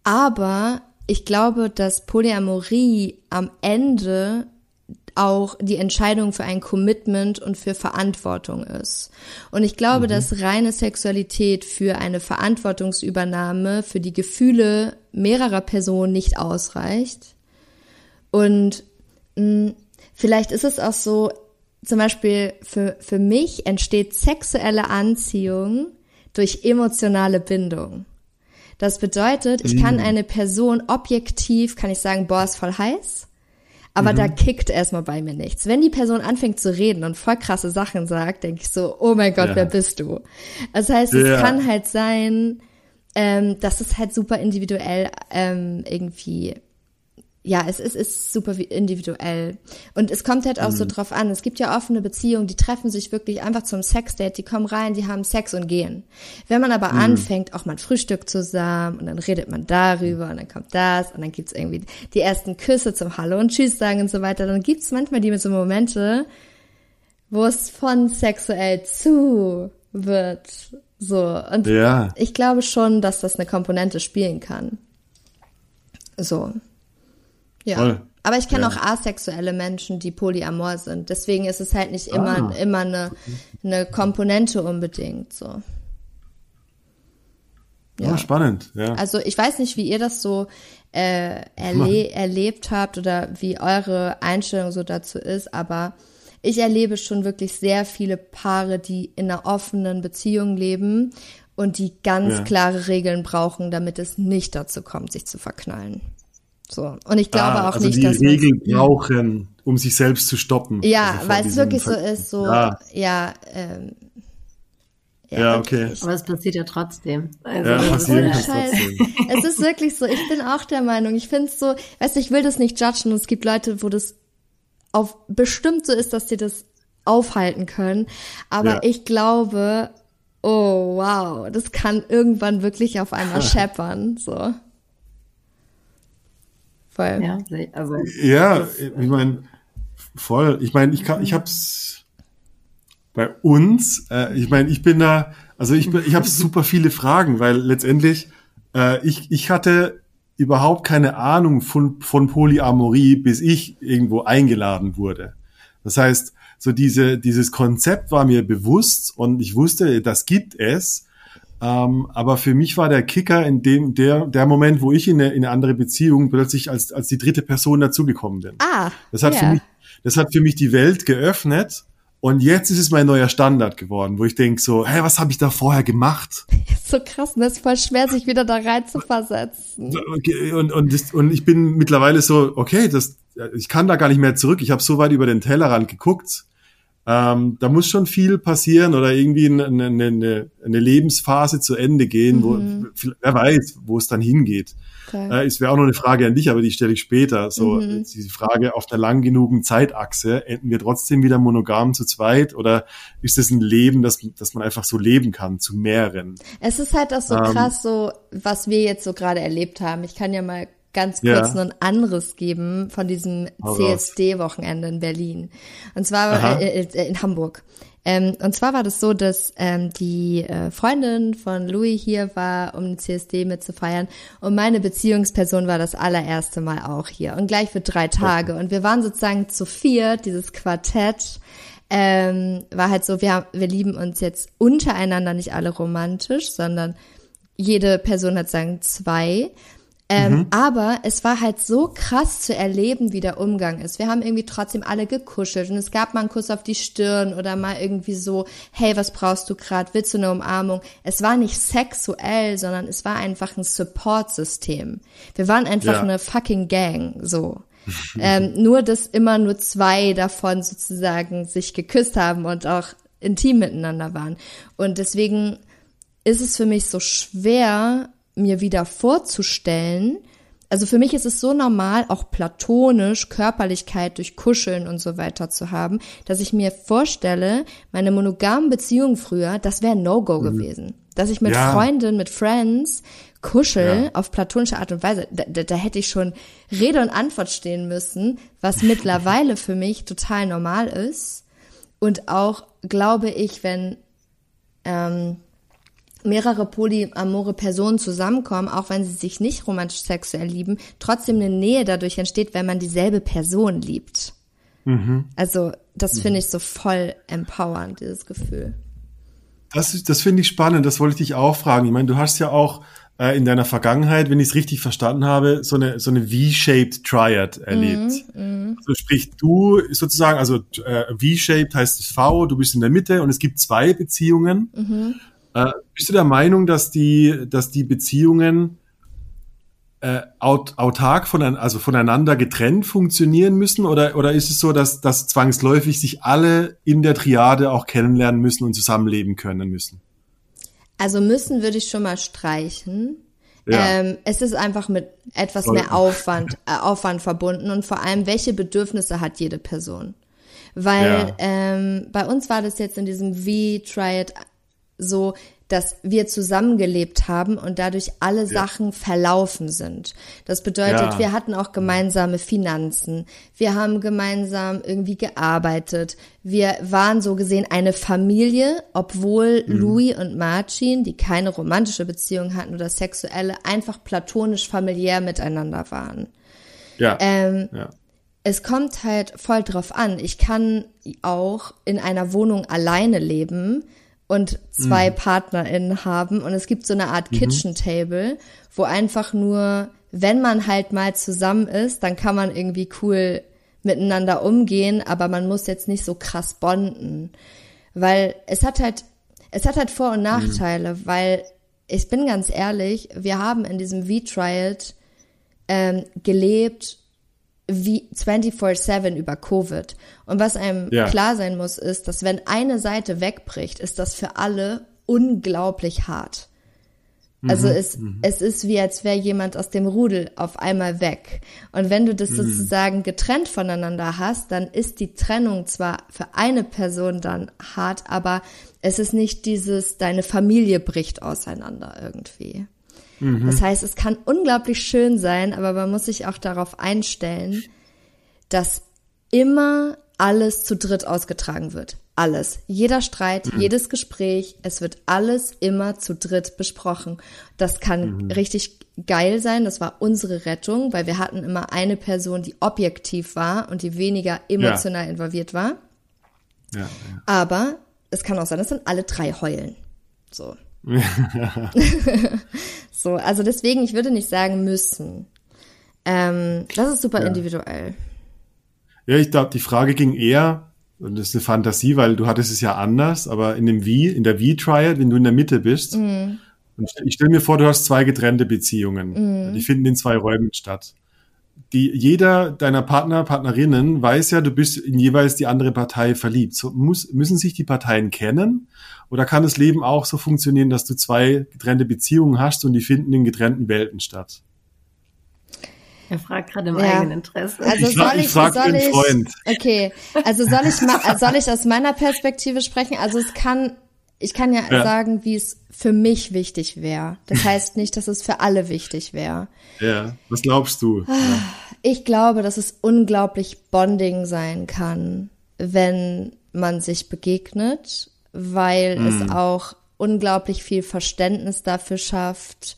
aber ich glaube, dass Polyamorie am Ende auch die Entscheidung für ein Commitment und für Verantwortung ist. Und ich glaube, mhm. dass reine Sexualität für eine Verantwortungsübernahme für die Gefühle mehrerer Personen nicht ausreicht. Und mh, hm, vielleicht ist es auch so, zum Beispiel für, für mich entsteht sexuelle Anziehung durch emotionale Bindung. Das bedeutet, ich kann mhm. eine Person objektiv, kann ich sagen, boah, ist voll heiß. Aber mhm. da kickt erstmal bei mir nichts. Wenn die Person anfängt zu reden und voll krasse Sachen sagt, denke ich so, oh mein Gott, ja. wer bist du? Das heißt, es ja. kann halt sein, ähm, das ist halt super individuell ähm, irgendwie ja, es ist, ist super individuell. Und es kommt halt auch mhm. so drauf an. Es gibt ja offene Beziehungen, die treffen sich wirklich einfach zum Sexdate, die kommen rein, die haben Sex und gehen. Wenn man aber mhm. anfängt, auch mal Frühstück zusammen und dann redet man darüber und dann kommt das und dann gibt's irgendwie die ersten Küsse zum Hallo und Tschüss sagen und so weiter, dann gibt's manchmal die mit so Momente, wo es von sexuell zu wird. So. Und ja. ich glaube schon, dass das eine Komponente spielen kann. So. Ja. Voll. Aber ich kenne ja. auch asexuelle Menschen, die polyamor sind. Deswegen ist es halt nicht immer, ah. immer eine, eine Komponente unbedingt, so. Ja. Oh, spannend, ja. Also ich weiß nicht, wie ihr das so äh, erle erlebt habt oder wie eure Einstellung so dazu ist, aber ich erlebe schon wirklich sehr viele Paare, die in einer offenen Beziehung leben und die ganz ja. klare Regeln brauchen, damit es nicht dazu kommt, sich zu verknallen. So. Und ich glaube ah, auch also nicht, die dass die Regeln brauchen, um sich selbst zu stoppen. Ja, also weil es wirklich so ist, so, ja, ja ähm, ja, ja, okay. Aber es passiert ja trotzdem. Also, ja, passiert trotzdem. [LAUGHS] es ist wirklich so, ich bin auch der Meinung, ich finde es so, weißt du, ich will das nicht judgen, es gibt Leute, wo das auf bestimmt so ist, dass die das aufhalten können, aber ja. ich glaube, oh wow, das kann irgendwann wirklich auf einmal [LAUGHS] scheppern, so. Voll. Ja, also, ja ich meine, voll. Ich meine, ich kann, ich hab's bei uns, äh, ich meine, ich bin da, also ich bin, ich habe [LAUGHS] super viele Fragen, weil letztendlich äh, ich, ich hatte überhaupt keine Ahnung von, von Polyamorie, bis ich irgendwo eingeladen wurde. Das heißt, so diese, dieses Konzept war mir bewusst und ich wusste, das gibt es. Ähm, aber für mich war der Kicker in dem, der, der Moment, wo ich in eine, in eine andere Beziehung plötzlich als, als die dritte Person dazugekommen bin. Ah. Das hat, ja. für mich, das hat für mich die Welt geöffnet. Und jetzt ist es mein neuer Standard geworden, wo ich denke so, hey, was habe ich da vorher gemacht? [LAUGHS] so krass, das ist voll schwer, sich wieder da rein zu versetzen. Und, und, das, und ich bin mittlerweile so, okay, das, ich kann da gar nicht mehr zurück. Ich habe so weit über den Tellerrand geguckt ähm, da muss schon viel passieren oder irgendwie eine, eine, eine, Lebensphase zu Ende gehen, wo mhm. wer weiß, wo es dann hingeht. Okay. Äh, es wäre auch noch eine Frage an dich, aber die stelle ich später. So mhm. diese Frage auf der lang genugen Zeitachse, enden wir trotzdem wieder monogam zu zweit oder ist es ein Leben, das, das man einfach so leben kann, zu mehreren? Es ist halt auch so ähm, krass, so was wir jetzt so gerade erlebt haben. Ich kann ja mal ganz kurz ja. noch ein anderes geben von diesem CSD-Wochenende in Berlin. Und zwar äh, äh, in Hamburg. Ähm, und zwar war das so, dass ähm, die äh, Freundin von Louis hier war, um den CSD mitzufeiern. Und meine Beziehungsperson war das allererste Mal auch hier. Und gleich für drei Tage. Und wir waren sozusagen zu viert, dieses Quartett. Ähm, war halt so, wir, wir lieben uns jetzt untereinander nicht alle romantisch, sondern jede Person hat sagen zwei. Ähm, mhm. Aber es war halt so krass zu erleben, wie der Umgang ist. Wir haben irgendwie trotzdem alle gekuschelt und es gab mal einen Kuss auf die Stirn oder mal irgendwie so, hey, was brauchst du gerade? Willst du eine Umarmung? Es war nicht sexuell, sondern es war einfach ein Support-System. Wir waren einfach ja. eine fucking Gang, so. ähm, [LAUGHS] nur, dass immer nur zwei davon sozusagen sich geküsst haben und auch intim miteinander waren. Und deswegen ist es für mich so schwer, mir wieder vorzustellen, also für mich ist es so normal, auch platonisch Körperlichkeit durch Kuscheln und so weiter zu haben, dass ich mir vorstelle, meine monogamen Beziehungen früher, das wäre No-Go mhm. gewesen. Dass ich mit ja. Freundinnen, mit Friends kuschel ja. auf platonische Art und Weise, da, da, da hätte ich schon Rede und Antwort stehen müssen, was mittlerweile [LAUGHS] für mich total normal ist. Und auch glaube ich, wenn ähm, mehrere polyamore Personen zusammenkommen, auch wenn sie sich nicht romantisch sexuell lieben, trotzdem eine Nähe dadurch entsteht, wenn man dieselbe Person liebt. Mhm. Also das mhm. finde ich so voll empowernd, dieses Gefühl. Das, das finde ich spannend, das wollte ich dich auch fragen. Ich meine, du hast ja auch äh, in deiner Vergangenheit, wenn ich es richtig verstanden habe, so eine, so eine V-shaped Triad erlebt. Mhm, mhm. also sprich, du sozusagen, also äh, V-shaped heißt V, du bist in der Mitte und es gibt zwei Beziehungen. Äh, bist du der Meinung, dass die, dass die Beziehungen äh, aut autark von, also voneinander getrennt funktionieren müssen? Oder, oder ist es so, dass, dass zwangsläufig sich alle in der Triade auch kennenlernen müssen und zusammenleben können müssen? Also müssen würde ich schon mal streichen. Ja. Ähm, es ist einfach mit etwas Sollten. mehr Aufwand, äh, Aufwand verbunden und vor allem, welche Bedürfnisse hat jede Person? Weil Ja. ähm, bei uns war das jetzt in diesem V-Try-It so, dass wir zusammengelebt haben und dadurch alle Sachen verlaufen sind. Das bedeutet, Ja. wir hatten auch gemeinsame Finanzen. Wir haben gemeinsam irgendwie gearbeitet. Wir waren so gesehen eine Familie, obwohl Mhm. Louis und Marcin, die keine romantische Beziehung hatten oder sexuelle, einfach platonisch familiär miteinander waren. Ja. Ähm, ja. es kommt halt voll drauf an. Ich kann auch in einer Wohnung alleine leben und zwei PartnerInnen haben. Und es gibt so eine Art Kitchen Table, wo einfach nur, wenn man halt mal zusammen ist, dann kann man irgendwie cool miteinander umgehen, aber man muss jetzt nicht so krass bonden, weil es hat halt, es hat halt Vor- und Nachteile, weil ich bin ganz ehrlich, wir haben in diesem V-Trial ähm, gelebt wie 24/7 über Covid. Und was einem Ja. klar sein muss, ist, dass wenn eine Seite wegbricht, ist das für alle unglaublich hart. Also es, es ist wie, als wäre jemand aus dem Rudel auf einmal weg. Und wenn du das sozusagen getrennt voneinander hast, dann ist die Trennung zwar für eine Person dann hart, aber es ist nicht dieses, deine Familie bricht auseinander irgendwie. Das heißt, es kann unglaublich schön sein, aber man muss sich auch darauf einstellen, dass immer alles zu dritt ausgetragen wird. Alles. Jeder Streit, jedes Gespräch, es wird alles immer zu dritt besprochen. Das kann richtig geil sein. Das war unsere Rettung, weil wir hatten immer eine Person, die objektiv war und die weniger emotional involviert war. ja, ja. Aber es kann auch sein, dass dann alle drei heulen. So. [LAUGHS] so, also deswegen, ich würde nicht sagen müssen. Ähm, das ist super individuell. Ja, ich glaube, die Frage ging eher, und das ist eine Fantasie, weil du hattest es ja anders, aber in dem Wie, in der Wie-Triad, wenn du in der Mitte bist, Mhm. und ich stelle mir vor, du hast zwei getrennte Beziehungen. Die finden in zwei Räumen statt. Die, jeder deiner Partner, Partnerinnen weiß ja, du bist in jeweils die andere Partei verliebt. So muss, müssen sich die Parteien kennen? Oder kann das Leben auch so funktionieren, dass du zwei getrennte Beziehungen hast und die finden in getrennten Welten statt? Er fragt gerade im Ja. eigenen Interesse. Also Ich soll ich ich, frag soll den ich, Freund. okay, also soll ich soll ich aus meiner Perspektive sprechen? Also es kann, ich kann ja, Ja. sagen, wie es für mich wichtig wäre. Das [LAUGHS] heißt nicht, dass es für alle wichtig wäre. Ja, was glaubst du? Ich glaube, dass es unglaublich Bonding sein kann, wenn man sich begegnet, weil es auch unglaublich viel Verständnis dafür schafft.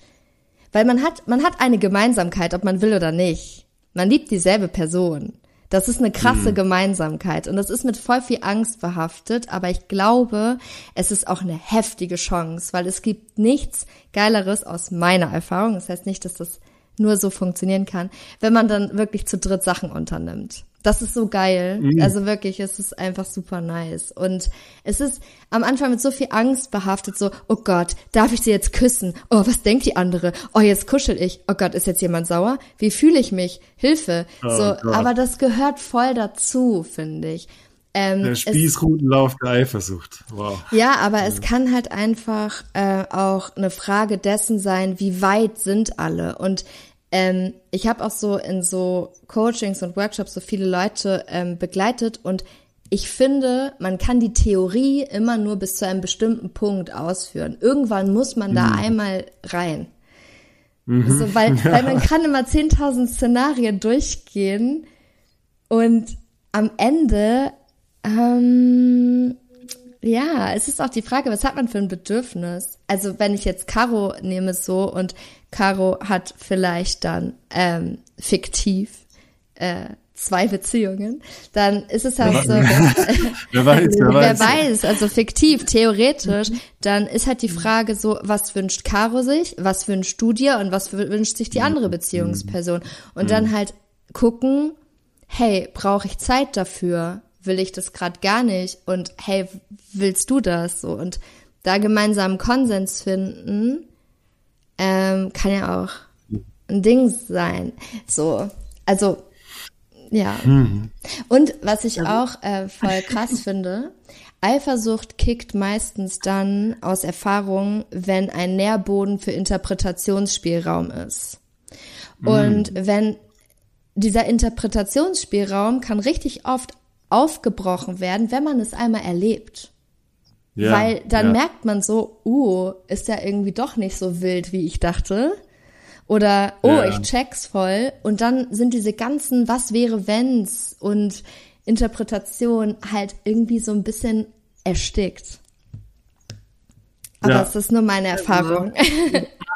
Weil man hat, man hat eine Gemeinsamkeit, ob man will oder nicht. Man liebt dieselbe Person. Das ist eine krasse Gemeinsamkeit und das ist mit voll viel Angst behaftet, aber ich glaube, es ist auch eine heftige Chance, weil es gibt nichts Geileres aus meiner Erfahrung. Das heißt nicht, dass das nur so funktionieren kann, wenn man dann wirklich zu dritt Sachen unternimmt. Das ist so geil. Also wirklich, es ist einfach super nice. Und es ist am Anfang mit so viel Angst behaftet, so, oh Gott, darf ich sie jetzt küssen? Oh, was denkt die andere? Oh, jetzt kuschel ich. Oh Gott, ist jetzt jemand sauer? Wie fühle ich mich? Hilfe. so, Gott. aber das gehört voll dazu, finde ich. Ähm, Der Spießrutenlauf der Eifersucht. Wow. ja, aber es kann halt einfach äh, auch eine Frage dessen sein, wie weit sind alle. Und ähm, ich habe auch so in so Coachings und Workshops so viele Leute ähm, begleitet und ich finde, man kann die Theorie immer nur bis zu einem bestimmten Punkt ausführen. Irgendwann muss man da einmal rein. So, weil, [LAUGHS] weil man kann immer 10.000 Szenarien durchgehen und am Ende, ähm, ja, es ist auch die Frage, was hat man für ein Bedürfnis? Also wenn ich jetzt Caro nehme so und Caro hat vielleicht dann ähm, fiktiv äh, zwei Beziehungen, dann ist es halt so, [LAUGHS] Wer weiß, wer weiß. wer weiß, also fiktiv, theoretisch, dann ist halt die Frage so, was wünscht Caro sich, was wünscht du dir und was wünscht sich die andere Beziehungsperson? Und dann halt gucken, hey, brauche ich Zeit dafür? Will ich das gerade gar nicht? Und hey, willst du das? So und da gemeinsam Konsens finden, ähm, kann ja auch ein Ding sein. So, also Ja. Mhm. Und was ich also auch äh, voll [LAUGHS] krass finde, Eifersucht kickt meistens dann aus Erfahrung, wenn ein Nährboden für Interpretationsspielraum ist. Und mhm. wenn dieser Interpretationsspielraum kann richtig oft aufgebrochen werden, wenn man es einmal erlebt. Ja, Weil dann ja. merkt man so, uh, ist ja irgendwie doch nicht so wild, wie ich dachte. Oder, oh, ja. ich check's voll. Und dann sind diese ganzen Was wäre wenns und Interpretation halt irgendwie so ein bisschen erstickt. Aber ja. es ist nur meine Erfahrung.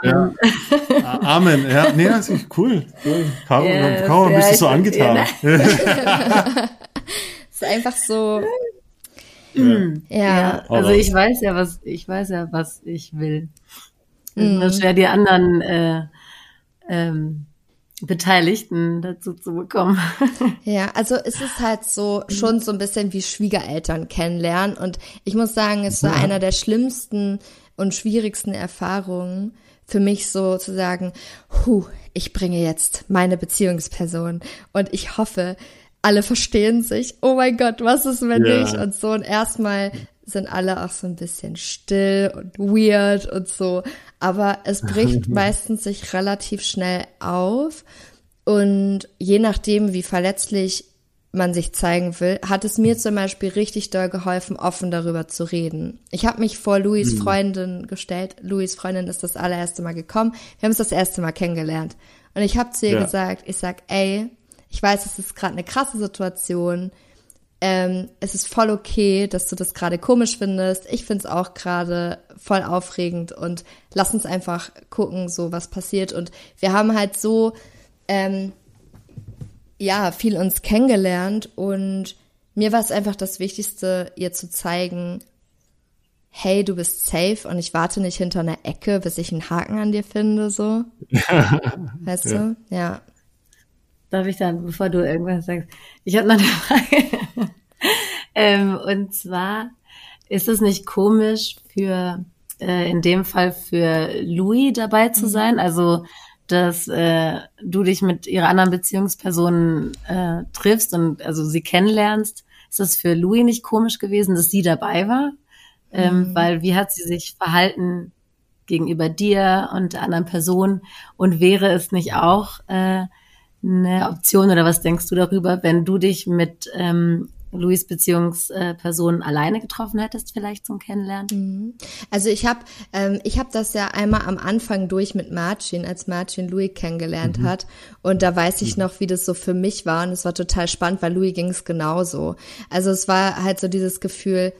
Ja. [LAUGHS] Amen. Ja, nee, das ist cool. cool. Caro, yes, Caro ja, bist du so angetan. [LAUGHS] [LAUGHS] es ist einfach so. Ja. ja. also ich weiß ja, was ich weiß ja, was ich will. Es ist mhm. schwer, die anderen äh, ähm, Beteiligten dazu zu bekommen. [LAUGHS] Ja, also es ist halt so schon so ein bisschen wie Schwiegereltern kennenlernen und ich muss sagen, es war ja. einer der schlimmsten und schwierigsten Erfahrungen für mich so zu sagen, hu, ich bringe jetzt meine Beziehungsperson und ich hoffe, alle verstehen sich. Oh mein Gott, was ist wenn ja. nicht und so und erstmal sind alle auch so ein bisschen still und weird und so. Aber es [LAUGHS] bricht meistens sich relativ schnell auf. Und je nachdem, wie verletzlich man sich zeigen will, hat es mir zum Beispiel richtig doll geholfen, offen darüber zu reden. Ich habe mich vor Louis mhm. Freundin gestellt. Louis Freundin ist das allererste Mal gekommen. Wir haben uns das erste Mal kennengelernt. Und ich habe zu ihr ja. gesagt, ich sag, ey, ich weiß, es ist gerade eine krasse Situation ähm, es ist voll okay, dass du das gerade komisch findest. Ich find's auch gerade voll aufregend und lass uns einfach gucken, so was passiert. Und wir haben halt so ähm, ja viel uns kennengelernt und mir war es einfach das Wichtigste, ihr zu zeigen, hey, du bist safe und ich warte nicht hinter einer Ecke, bis ich einen Haken an dir finde, so. [LAUGHS] weißt ja. du? Ja. Darf ich dann, bevor du irgendwas sagst, ich habe noch eine Frage. [LAUGHS] ähm, und zwar ist es nicht komisch für äh, in dem Fall für Louis dabei zu mhm. sein, also dass äh, du dich mit ihrer anderen Beziehungsperson äh, triffst und also sie kennenlernst. Ist das für Louis nicht komisch gewesen, dass sie dabei war? Ähm, mhm. Weil wie hat sie sich verhalten gegenüber dir und der anderen Person? Und wäre es nicht auch äh, eine Option oder was denkst du darüber, wenn du dich mit ähm, Louis Beziehungsperson alleine getroffen hättest, vielleicht zum Kennenlernen? Mhm. Also ich habe ähm, ich habe das ja einmal am Anfang durch mit Marcin, als Marcin Louis kennengelernt mhm. hat. Und da weiß ich mhm. noch, wie das so für mich war. Und es war total spannend, weil Louis ging es genauso. Also es war halt so dieses Gefühl,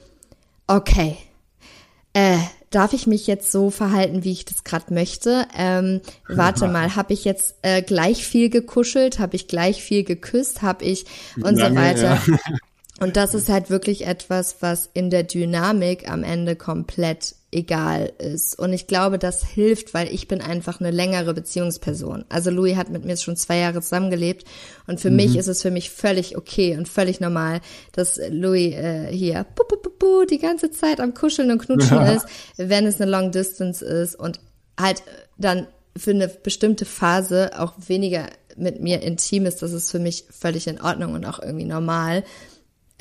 okay, äh, darf ich mich jetzt so verhalten, wie ich das gerade möchte? Ähm, warte mal, habe ich jetzt äh, gleich viel gekuschelt? Habe ich gleich viel geküsst? Habe ich und Lange, so weiter? Ja. Und das ist halt wirklich etwas, was in der Dynamik am Ende komplett egal ist. Und ich glaube, das hilft, weil ich bin einfach eine längere Beziehungsperson. Also Louis hat mit mir schon zwei Jahre zusammengelebt und für mhm. mich ist es für mich völlig okay und völlig normal, dass Louis äh, hier bu, bu, bu, bu, die ganze Zeit am Kuscheln und Knutschen ja. ist, wenn es eine Long Distance ist und halt dann für eine bestimmte Phase auch weniger mit mir intim ist, das ist für mich völlig in Ordnung und auch irgendwie normal.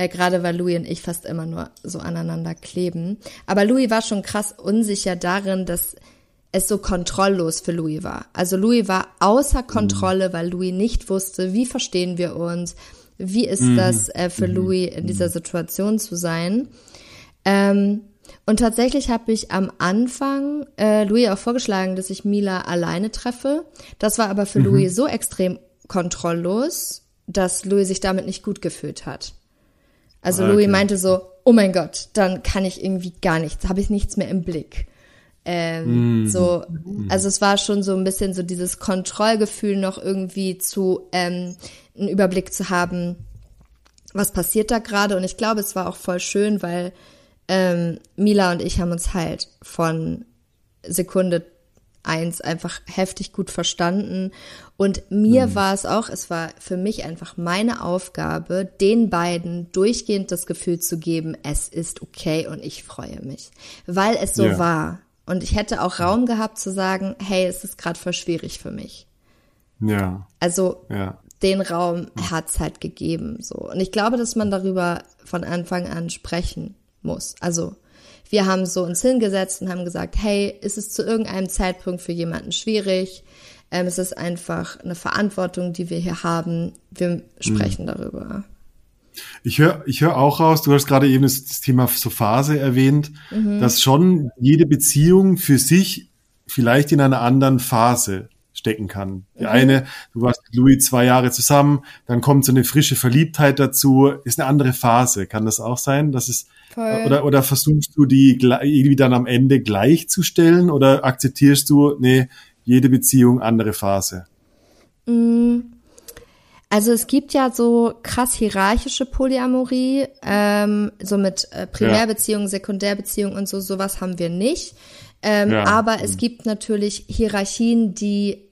Äh, Gerade weil Louis und ich fast immer nur so aneinander kleben. Aber Louis war schon krass unsicher darin, dass es so kontrolllos für Louis war. Also Louis war außer Kontrolle, mhm. weil Louis nicht wusste, wie verstehen wir uns, wie ist mhm. das äh, für mhm. Louis in dieser mhm. Situation zu sein. Ähm, und tatsächlich habe ich am Anfang äh, Louis auch vorgeschlagen, dass ich Mila alleine treffe. Das war aber für mhm. Louis so extrem kontrolllos, dass Louis sich damit nicht gut gefühlt hat. Also okay. Louis meinte so, oh mein Gott, dann kann ich irgendwie gar nichts, habe ich nichts mehr im Blick. Ähm, mm. So, also es war schon so ein bisschen so dieses Kontrollgefühl noch irgendwie zu ähm, einen Überblick zu haben, was passiert da gerade. Und ich glaube, es war auch voll schön, weil ähm, Mila und ich haben uns halt von Sekunde eins einfach heftig gut verstanden. Und mir mhm. war es auch, es war für mich einfach meine Aufgabe, den beiden durchgehend das Gefühl zu geben, es ist okay und ich freue mich. Weil es so ja. war. Und ich hätte auch Raum gehabt zu sagen, hey, es ist gerade voll schwierig für mich. Ja. Also ja. den Raum hat's halt gegeben, so. Und ich glaube, dass man darüber von Anfang an sprechen muss. Also, wir haben so uns hingesetzt und haben gesagt, hey, ist es zu irgendeinem Zeitpunkt für jemanden schwierig? Ähm, es ist einfach eine Verantwortung, die wir hier haben. Wir sprechen mhm. darüber. Ich höre ich hör auch raus, du hast gerade eben das, das Thema so Phase erwähnt, mhm. dass schon jede Beziehung für sich vielleicht in einer anderen Phase stecken kann. Die mhm. eine, du warst mit Louis zwei Jahre zusammen, dann kommt so eine frische Verliebtheit dazu, ist eine andere Phase. Kann das auch sein? dass es Voll. oder oder versuchst du die irgendwie dann am Ende gleichzustellen oder akzeptierst du, nee, jede Beziehung andere Phase? Mhm. Also es gibt ja so krass hierarchische Polyamorie, ähm, so mit äh, Primärbeziehungen, Sekundärbeziehungen und so, sowas haben wir nicht. Ähm, ja. Aber es gibt natürlich Hierarchien, die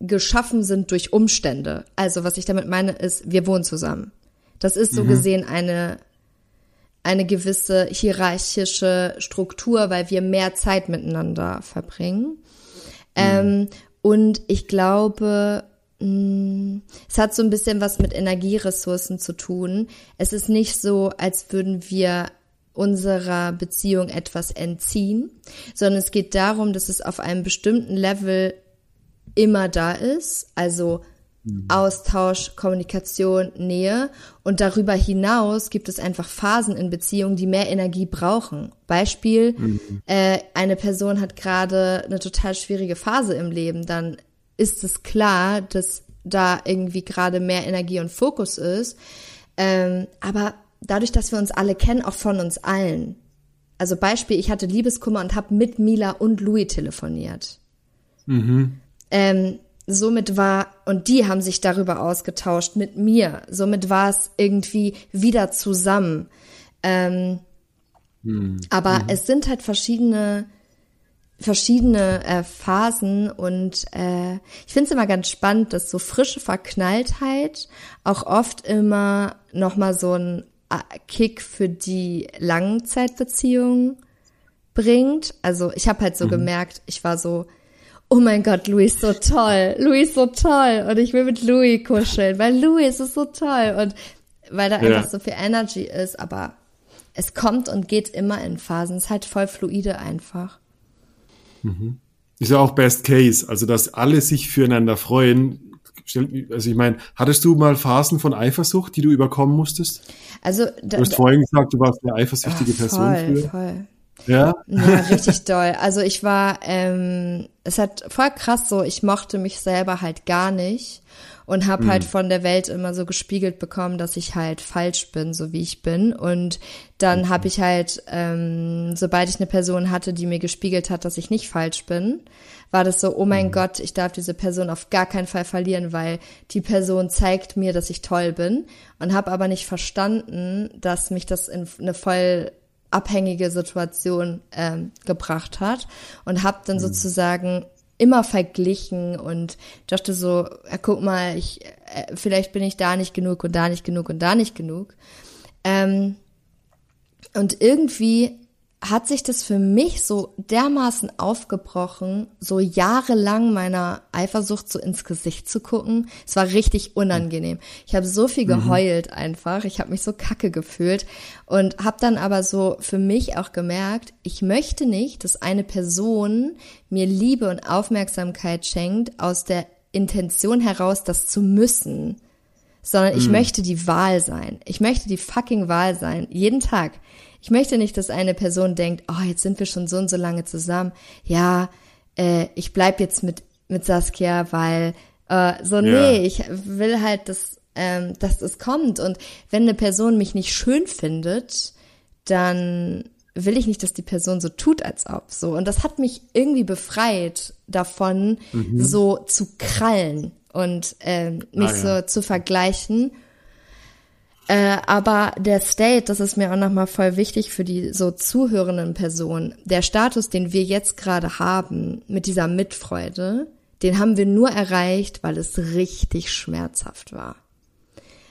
geschaffen sind durch Umstände. Also was ich damit meine, ist, wir wohnen zusammen. Das ist so mhm. gesehen eine, eine gewisse hierarchische Struktur, weil wir mehr Zeit miteinander verbringen. Mhm. Ähm, und ich glaube, Mm, es hat so ein bisschen was mit Energieressourcen zu tun. Es ist nicht so, als würden wir unserer Beziehung etwas entziehen, sondern es geht darum, dass es auf einem bestimmten Level immer da ist, also mhm. Austausch, Kommunikation, Nähe. Und darüber hinaus gibt es einfach Phasen in Beziehungen, die mehr Energie brauchen. Beispiel, mhm. äh, eine Person hat gerade eine total schwierige Phase im Leben, dann ist es klar, dass da irgendwie gerade mehr Energie und Fokus ist. Ähm, aber dadurch, dass wir uns alle kennen, auch von uns allen. Also Beispiel, ich hatte Liebeskummer und habe mit Mila und Louis telefoniert. Mhm. Ähm, somit war, und die haben sich darüber ausgetauscht mit mir. Somit war es irgendwie wieder zusammen. Ähm, mhm. Aber mhm. es sind halt verschiedene verschiedene äh, Phasen und äh, ich finde es immer ganz spannend, dass so frische Verknalltheit auch oft immer nochmal so ein äh, Kick für die Langzeitbeziehung bringt. Also ich habe halt so mhm. gemerkt, ich war so, oh mein Gott, Louis so toll, Louis so toll und ich will mit Louis kuscheln, weil Louis ist so toll und weil da ja. einfach so viel Energy ist, aber es kommt und geht immer in Phasen, es ist halt voll fluide einfach. Mhm. Ist ja auch Best Case, also dass alle sich füreinander freuen. Also ich meine, hattest du mal Phasen von Eifersucht, die du überkommen musstest? Also da, du hast vorhin gesagt, du warst eine eifersüchtige Person voll, früher. Voll. Ja? ja, richtig doll. Also ich war, ähm, es hat voll krass so, ich mochte mich selber halt gar nicht und habe mhm. halt von der Welt immer so gespiegelt bekommen, dass ich halt falsch bin, so wie ich bin. Und dann habe ich halt, ähm, sobald ich eine Person hatte, die mir gespiegelt hat, dass ich nicht falsch bin, war das so, oh mein mhm. Gott, ich darf diese Person auf gar keinen Fall verlieren, weil die Person zeigt mir, dass ich toll bin und habe aber nicht verstanden, dass mich das in eine voll abhängige Situation ähm, gebracht hat und habe dann mhm. sozusagen immer verglichen und dachte so, ja, guck mal, ich, äh, vielleicht bin ich da nicht genug und da nicht genug und da nicht genug. Ähm, und irgendwie hat sich das für mich so dermaßen aufgebrochen, so jahrelang meiner Eifersucht so ins Gesicht zu gucken. Es war richtig unangenehm. Ich habe so viel mhm. geheult mhm. einfach. Ich habe mich so kacke gefühlt und habe dann aber so für mich auch gemerkt, ich möchte nicht, dass eine Person mir Liebe und Aufmerksamkeit schenkt aus der Intention heraus, das zu müssen, sondern ich mhm. möchte die Wahl sein. Ich möchte die fucking Wahl sein, jeden Tag. Ich möchte nicht, dass eine Person denkt, oh, jetzt sind wir schon so und so lange zusammen. Ja, äh, ich bleib jetzt mit, mit Saskia, weil äh, so, nee, ich will halt, dass, ähm, dass das kommt. Und wenn eine Person mich nicht schön findet, dann will ich nicht, dass die Person so tut, als ob so. Und das hat mich irgendwie befreit davon, mhm. so zu krallen und ähm, mich ah, ja. so zu vergleichen äh, aber der State, das ist mir auch nochmal voll wichtig für die so zuhörenden Personen. Der Status, den wir jetzt gerade haben mit dieser Mitfreude, den haben wir nur erreicht, weil es richtig schmerzhaft war.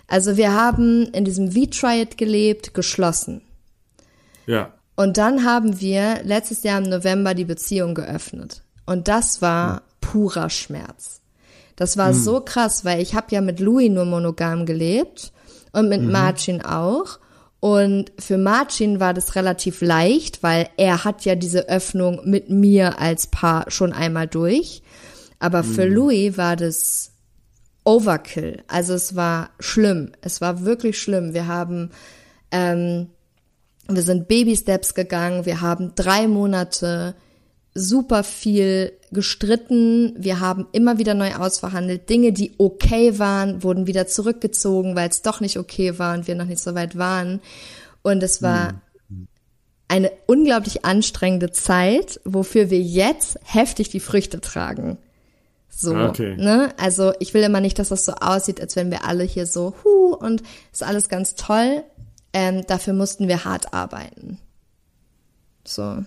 Also wir haben in diesem V-Triad gelebt, geschlossen. Ja. Und dann haben wir letztes Jahr im November die Beziehung geöffnet. Und das war purer Schmerz. Das war so krass, weil ich habe ja mit Louis nur monogam gelebt und mit Marcin auch. Und für Marcin war das relativ leicht, weil er hat ja diese Öffnung mit mir als Paar schon einmal durch. Aber für Louis war das Overkill. Also es war schlimm. Es war wirklich schlimm. Wir haben, ähm, wir sind Baby Steps gegangen. Wir haben drei Monate super viel gestritten. Wir haben immer wieder neu ausverhandelt. Dinge, die okay waren, wurden wieder zurückgezogen, weil es doch nicht okay war und wir noch nicht so weit waren. Und es war eine unglaublich anstrengende Zeit, wofür wir jetzt heftig die Früchte tragen. So, Okay. ne? Also ich will immer nicht, dass das so aussieht, als wenn wir alle hier so, hu, und ist alles ganz toll. Ähm, dafür mussten wir hart arbeiten. So.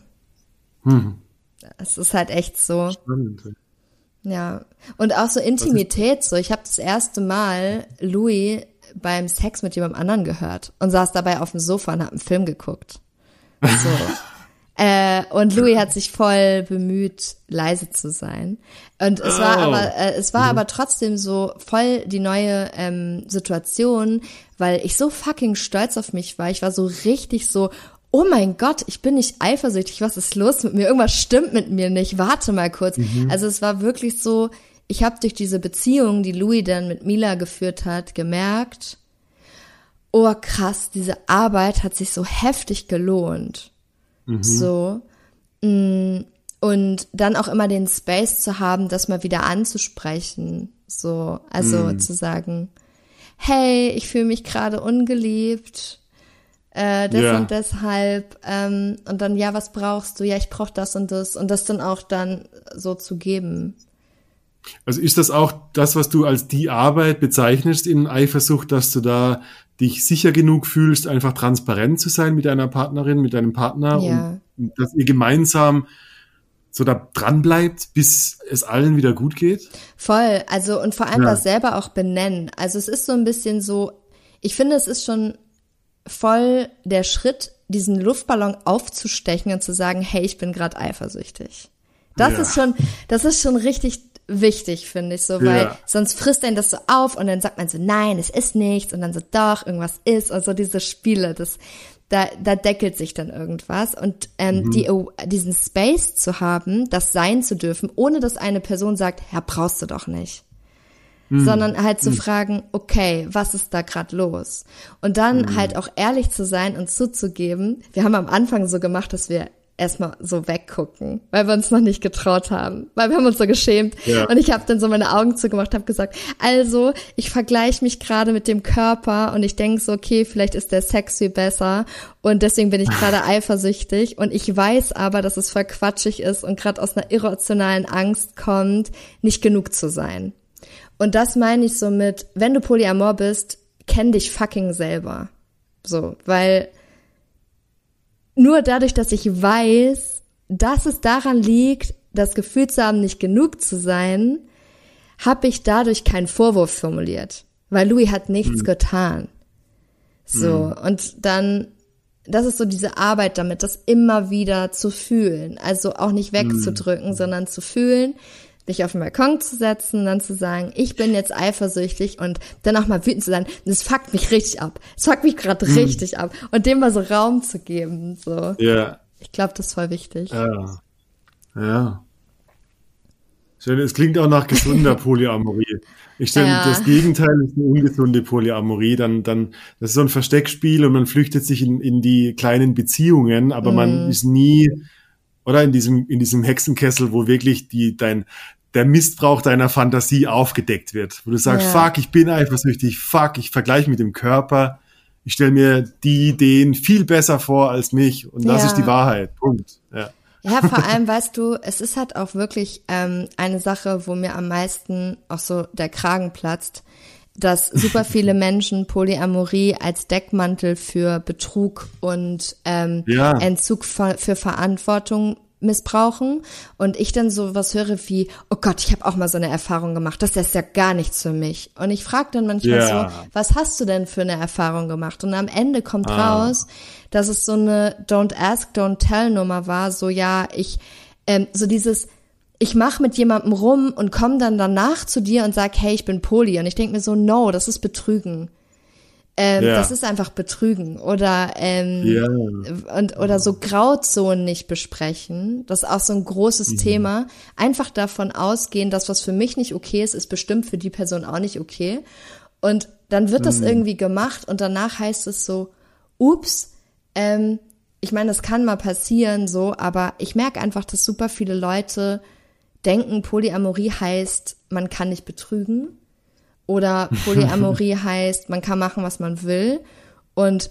Es ist halt echt so. Spannend. Ja. Und auch so Intimität, so. Ich habe das erste Mal Louis beim Sex mit jemandem anderen gehört und saß dabei auf dem Sofa und hab einen Film geguckt. So. [LAUGHS] äh, und Louis hat sich voll bemüht, leise zu sein. Und es war Oh. aber, äh, es war aber trotzdem so voll die neue ähm, Situation, weil ich so fucking stolz auf mich war. Ich war so richtig so, oh mein Gott, ich bin nicht eifersüchtig, was ist los mit mir? Irgendwas stimmt mit mir nicht. Warte mal kurz. Also es war wirklich so, ich habe durch diese Beziehung, die Louis dann mit Mila geführt hat, gemerkt, oh krass, diese Arbeit hat sich so heftig gelohnt. So. Mm, Und dann auch immer den Space zu haben, das mal wieder anzusprechen. So, also zu sagen, hey, ich fühle mich gerade ungeliebt. Äh, das Ja. und deshalb. Ähm, und dann, ja, was brauchst du? Ja, ich brauche das und das. Und das dann auch dann so zu geben. Also ist das auch das, was du als die Arbeit bezeichnest in Eifersucht, dass du da dich sicher genug fühlst, einfach transparent zu sein mit deiner Partnerin, mit deinem Partner Ja. und, und dass ihr gemeinsam so da dran bleibt, bis es allen wieder gut geht? Voll, also und vor allem Ja. das selber auch benennen. Also es ist so ein bisschen so, ich finde, es ist schon voll der Schritt, diesen Luftballon aufzustechen und zu sagen, hey, ich bin gerade eifersüchtig. Das Ja. ist schon, das ist schon richtig wichtig, finde ich so, weil Ja. sonst frisst einen das so auf und dann sagt man so, nein, es ist nichts und dann so, doch, irgendwas ist, also diese Spiele, das, da, da deckelt sich dann irgendwas und ähm, die, diesen Space zu haben, das sein zu dürfen, ohne dass eine Person sagt, ja, brauchst du doch nicht sondern halt zu fragen, okay, was ist da gerade los? Und dann halt auch ehrlich zu sein und zuzugeben. Wir haben am Anfang so gemacht, dass wir erstmal so weggucken, weil wir uns noch nicht getraut haben, weil wir haben uns so geschämt. Ja. Und ich habe dann so meine Augen zugemacht, habe gesagt, also ich vergleiche mich gerade mit dem Körper und ich denke so, okay, vielleicht ist der Sex viel besser und deswegen bin ich gerade [LAUGHS] eifersüchtig und ich weiß aber, dass es voll quatschig ist und gerade aus einer irrationalen Angst kommt, nicht genug zu sein. Und das meine ich so mit, wenn du Polyamor bist, kenn dich fucking selber. So, weil nur dadurch, dass ich weiß, dass es daran liegt, das Gefühl zu haben, nicht genug zu sein, habe ich dadurch keinen Vorwurf formuliert, weil Louis hat nichts getan. So, und dann, das ist so diese Arbeit damit, das immer wieder zu fühlen. Also auch nicht wegzudrücken, sondern zu fühlen, dich auf den Balkon zu setzen, dann zu sagen, ich bin jetzt eifersüchtig und dann auch mal wütend zu sein. Das fuckt mich richtig ab. Es fuckt mich gerade richtig ab. Und dem mal so Raum zu geben. So. Ja. Ich glaube, das ist voll wichtig. Ja. Ja. Schön, es klingt auch nach gesunder [LAUGHS] Polyamorie. Ich stelle Ja. das Gegenteil ist eine ungesunde Polyamorie. Dann, dann, das ist so ein Versteckspiel und man flüchtet sich in, in die kleinen Beziehungen, aber Mhm. man ist nie, oder in diesem, in diesem Hexenkessel, wo wirklich die, dein, der Missbrauch deiner Fantasie aufgedeckt wird. Wo du sagst, Ja. fuck, ich bin eifersüchtig, fuck, ich vergleiche mit dem Körper. Ich stelle mir die Ideen viel besser vor als mich und das Ja. ist die Wahrheit. Punkt. Ja. Ja, vor [LAUGHS] allem, weißt du, es ist halt auch wirklich ähm, eine Sache, wo mir am meisten auch so der Kragen platzt, dass super viele Menschen Polyamorie als Deckmantel für Betrug und ähm, Ja. Entzug für, Verantwortung missbrauchen und ich dann so was höre wie, oh Gott, ich habe auch mal so eine Erfahrung gemacht, das ist ja gar nichts für mich. Und ich frage dann manchmal Ja. so, was hast du denn für eine Erfahrung gemacht? Und am Ende kommt raus, dass es so eine Don't Ask, Don't Tell Nummer war, so ja, ich, ähm, so dieses, ich mache mit jemandem rum und komme dann danach zu dir und sag, hey, ich bin Poli. Und ich denk mir so, no, das ist Betrügen. Ähm, Ja. Das ist einfach Betrügen oder ähm, Ja. und oder so Grauzonen nicht besprechen. Das ist auch so ein großes Mhm. Thema. Einfach davon ausgehen, dass was für mich nicht okay ist, ist bestimmt für die Person auch nicht okay. Und dann wird Mhm. das irgendwie gemacht und danach heißt es so, ups, ähm, ich meine, das kann mal passieren so, aber ich merke einfach, dass super viele Leute denken, Polyamorie heißt, man kann nicht betrügen. Oder [LAUGHS] Polyamorie heißt, man kann machen, was man will. Und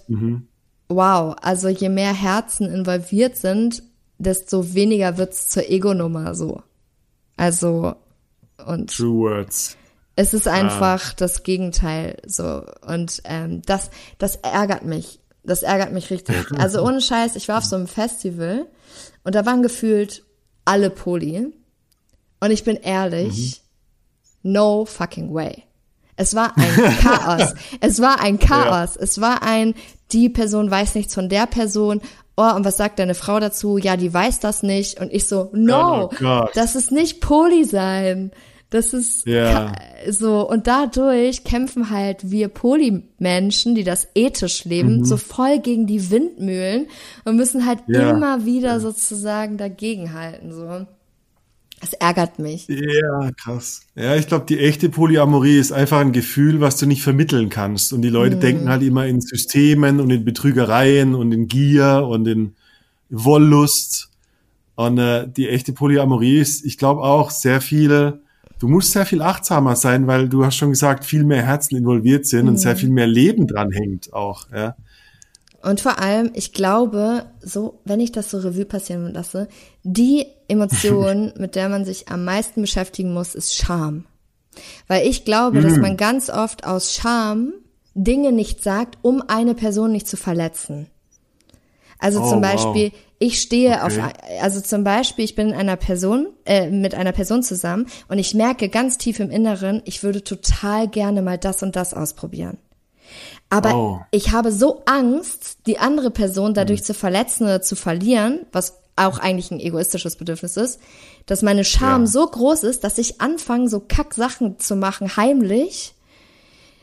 wow, also je mehr Herzen involviert sind, desto weniger wird's zur Ego-Nummer so. Also, und True words. es ist einfach das Gegenteil so. Und ähm, das, das ärgert mich. Das ärgert mich richtig. Also ohne Scheiß, ich war auf so einem Festival und da waren gefühlt alle Poli. Und ich bin ehrlich, no fucking way. Es war ein [LAUGHS] Chaos. Es war ein Chaos. Es war ein, die Person weiß nichts von der Person. Oh, und was sagt deine Frau dazu? Ja, die weiß das nicht. Und ich so, no, Oh das ist nicht Poli sein. Das ist Ja. ka- so. Und dadurch kämpfen halt wir Polymenschen, die das ethisch leben, so voll gegen die Windmühlen und müssen halt Mhm. Ja. immer wieder sozusagen dagegenhalten, so. Das ärgert mich. Ja, krass. Ja, ich glaube, die echte Polyamorie ist einfach ein Gefühl, was du nicht vermitteln kannst. Und die Leute denken halt immer in Systemen und in Betrügereien und in Gier und in Wollust. Und äh, die echte Polyamorie ist, ich glaube auch, sehr viele, du musst sehr viel achtsamer sein, weil du hast schon gesagt, viel mehr Herzen involviert sind und sehr viel mehr Leben dran hängt auch. Ja. Und vor allem, ich glaube, so, wenn ich das so Revue passieren lasse, die Emotion, [LAUGHS] mit der man sich am meisten beschäftigen muss, ist Scham. Weil ich glaube, dass man ganz oft aus Scham Dinge nicht sagt, um eine Person nicht zu verletzen. Also Oh, zum wow. Beispiel, ich stehe auf, Okay. also zum Beispiel, ich bin in einer Person, äh, mit einer Person zusammen und ich merke ganz tief im Inneren, ich würde total gerne mal das und das ausprobieren. Aber Oh. ich habe so Angst, die andere Person dadurch Mhm. zu verletzen oder zu verlieren, was auch eigentlich ein egoistisches Bedürfnis ist, dass meine Scham Ja. so groß ist, dass ich anfange, so Kacksachen zu machen, heimlich,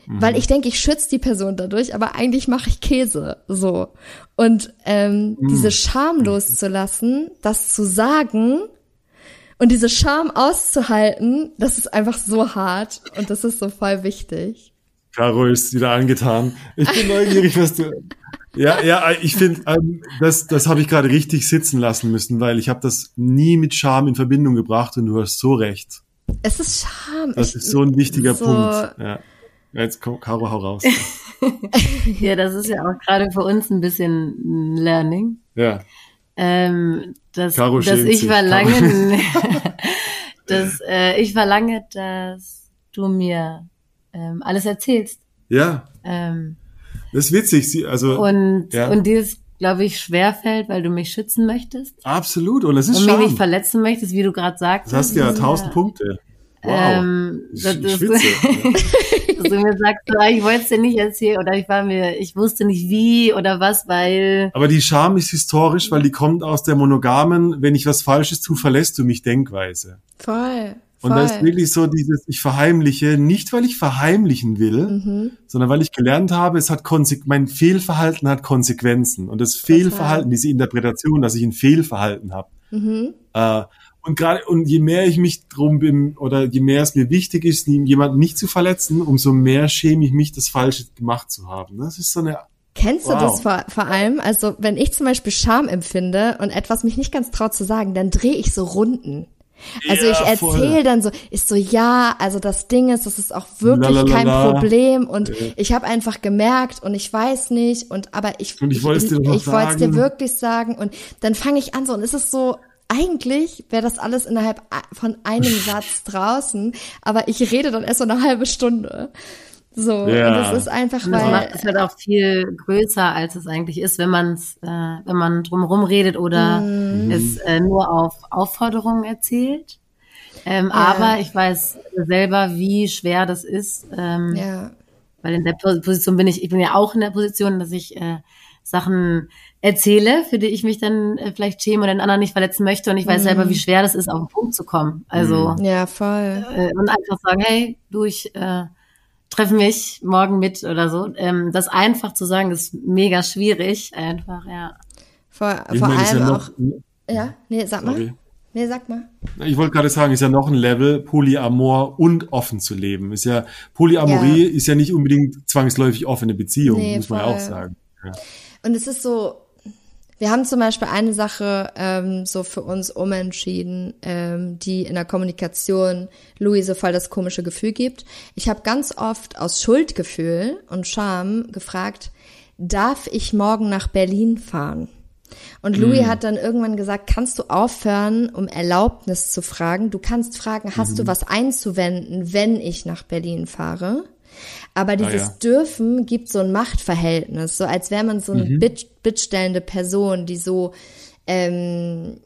Mhm. weil ich denke, ich schütze die Person dadurch, aber eigentlich mache ich Käse, so. Und ähm, Mhm. diese Scham loszulassen, das zu sagen und diese Scham auszuhalten, das ist einfach so hart und das ist so voll wichtig. Caro ist wieder angetan. Ich bin neugierig, was du. Ja, ja, ich finde, ähm, das, das habe ich gerade richtig sitzen lassen müssen, weil ich habe das nie mit Scham in Verbindung gebracht und du hast so recht. Es ist Scham. Das Ich- ist so ein wichtiger so- Punkt. Ja. Jetzt komm, Caro, hau raus. [LAUGHS] Ja, das ist ja auch gerade für uns ein bisschen ein Learning. Ja. Ähm, dass, Caro dass schämt ich verlange, [LAUGHS] [LAUGHS] dass äh, ich verlange, dass du mir ähm, alles erzählst. Ja, Ähm, das ist witzig. Sie, also und ja. und dir es, glaube ich, schwerfällt, weil du mich schützen möchtest absolut. Und es ist und mich nicht verletzen möchtest, wie du gerade sagst. Das hast ja tausend Punkte. Wow. Ähm, das, ich das, schwitze. [LAUGHS] dass du mir sagst, ah, ich wollte es dir nicht erzählen oder ich war mir, ich wusste nicht wie oder was, weil Aber die Scham ist historisch, weil die kommt aus der monogamen, wenn ich was Falsches tue, verlässt du mich Denkweise. Voll. Und da ist wirklich so dieses, ich verheimliche, nicht weil ich verheimlichen will, Mhm. sondern weil ich gelernt habe, es hat Konse mein Fehlverhalten hat Konsequenzen. Und das Fehlverhalten, diese Interpretation, dass ich ein Fehlverhalten habe. Mhm. Äh, und gerade, und je mehr ich mich drum bin, oder je mehr es mir wichtig ist, jemanden nicht zu verletzen, umso mehr schäme ich mich, das Falsche gemacht zu haben. Das ist so eine, Kennst du Wow. das vor, vor allem? Also, wenn ich zum Beispiel Scham empfinde und etwas mich nicht ganz traut zu sagen, dann drehe ich so Runden. Also Ja, ich erzähle dann so, ist so, ja, also das Ding ist, das ist auch wirklich Lalalala. kein Problem und ich habe einfach gemerkt und ich weiß nicht und aber ich Und ich wollte es dir ich wollte es dir wirklich sagen und dann fange ich an so und es ist so eigentlich wäre das alles innerhalb von einem [LAUGHS] Satz draußen, aber ich rede dann erst so eine halbe Stunde. So, Ja. und das ist einfach, Und das weil macht es halt auch viel größer, als es eigentlich ist, wenn man es, äh, wenn man drumherum redet oder Mhm. es äh, nur auf Aufforderungen erzählt. Ähm, Aber ich weiß selber, wie schwer das ist, ähm, ja. weil in der Po- Position bin ich, ich bin ja auch in der Position, dass ich äh, Sachen erzähle, für die ich mich dann äh, vielleicht schäme oder den anderen nicht verletzen möchte. Und ich weiß Mhm. selber, wie schwer das ist, auf den Punkt zu kommen. Also Ja, voll. äh, und einfach sagen, hey, du, ich äh, treffe mich morgen mit oder so. Ähm, das einfach zu sagen, ist mega schwierig. Einfach, ja. Vor, Ich vor meine, allem ja auch. noch, Ja, nee, sag mal. sorry. Nee, sag mal. Ich wollte gerade sagen, ist ja noch ein Level, Polyamor und offen zu leben. Ist ja, Polyamorie ist ja nicht unbedingt zwangsläufig offene Beziehung, Nee, muss man ja auch sagen. Ja. Und es ist so, wir haben zum Beispiel eine Sache ähm, so für uns umentschieden, ähm, die in der Kommunikation Luise voll das komische Gefühl gibt. Ich habe ganz oft aus Schuldgefühl und Scham gefragt, darf ich morgen nach Berlin fahren? Und Louis hat dann irgendwann gesagt, kannst du aufhören, um Erlaubnis zu fragen? Du kannst fragen, hast du was einzuwenden, wenn ich nach Berlin fahre? Aber dieses ja. Dürfen gibt so ein Machtverhältnis, so als wäre man so eine bitch, bittstellende Person, die so, ähm,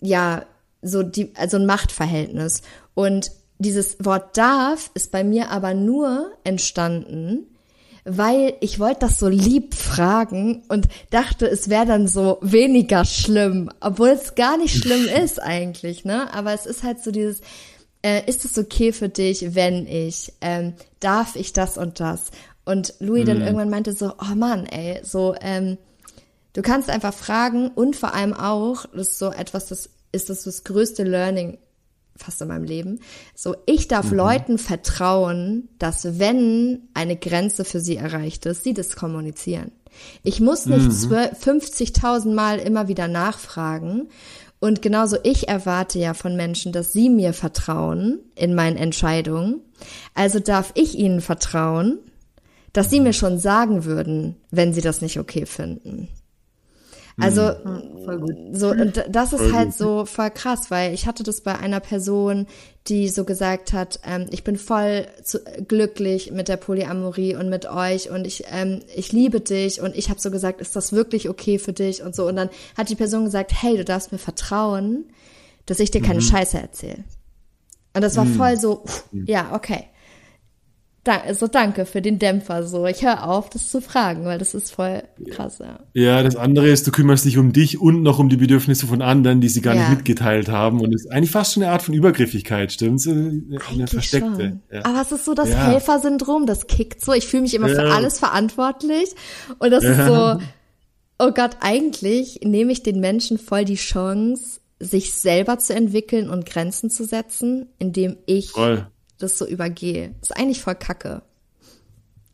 ja, so die, also ein Machtverhältnis. Und dieses Wort darf ist bei mir aber nur entstanden, weil ich wollte das so lieb fragen und dachte, es wäre dann so weniger schlimm, obwohl es gar nicht schlimm [LAUGHS] ist eigentlich, ne? Aber es ist halt so dieses, äh, ist es okay für dich, wenn ich, ähm, darf ich das und das? Und Louis dann irgendwann meinte so, oh Mann, ey, so, ähm, du kannst einfach fragen und vor allem auch, das ist so etwas, das ist das, das größte Learning fast in meinem Leben. So, ich darf Leuten vertrauen, dass wenn eine Grenze für sie erreicht ist, sie das kommunizieren. Ich muss nicht 12 50.000 Mal immer wieder nachfragen. Und genauso ich erwarte ja von Menschen, dass sie mir vertrauen in meinen Entscheidungen. Also darf ich ihnen vertrauen, dass sie mir schon sagen würden, wenn sie das nicht okay finden. Also Voll gut. so [LAUGHS] und das ist halt so voll krass, weil ich hatte das bei einer Person, die so gesagt hat, ähm, ich bin voll zu, glücklich mit der Polyamorie und mit euch und ich ähm, ich liebe dich und ich habe so gesagt, ist das wirklich okay für dich und so und dann hat die Person gesagt, hey, du darfst mir vertrauen, dass ich dir keine Scheiße erzähle. Und das war voll so, pff, ja, okay. Da, so danke für den Dämpfer. So, ich höre auf, das zu fragen, weil das ist voll krass, ja. Ja, das andere ist, du kümmerst dich um dich und noch um die Bedürfnisse von anderen, die sie gar Ja. nicht mitgeteilt haben. Und ist eigentlich fast schon eine Art von Übergriffigkeit, stimmt's? Eine, eine Eigentlich versteckte. schon. Ja. Aber es ist so das. Helfersyndrom, das kickt so. Ich fühle mich immer für alles verantwortlich. Und das ist so, oh Gott, eigentlich nehme ich den Menschen voll die Chance, sich selber zu entwickeln und Grenzen zu setzen, indem ich Voll. Das so übergehe. Das ist eigentlich voll kacke.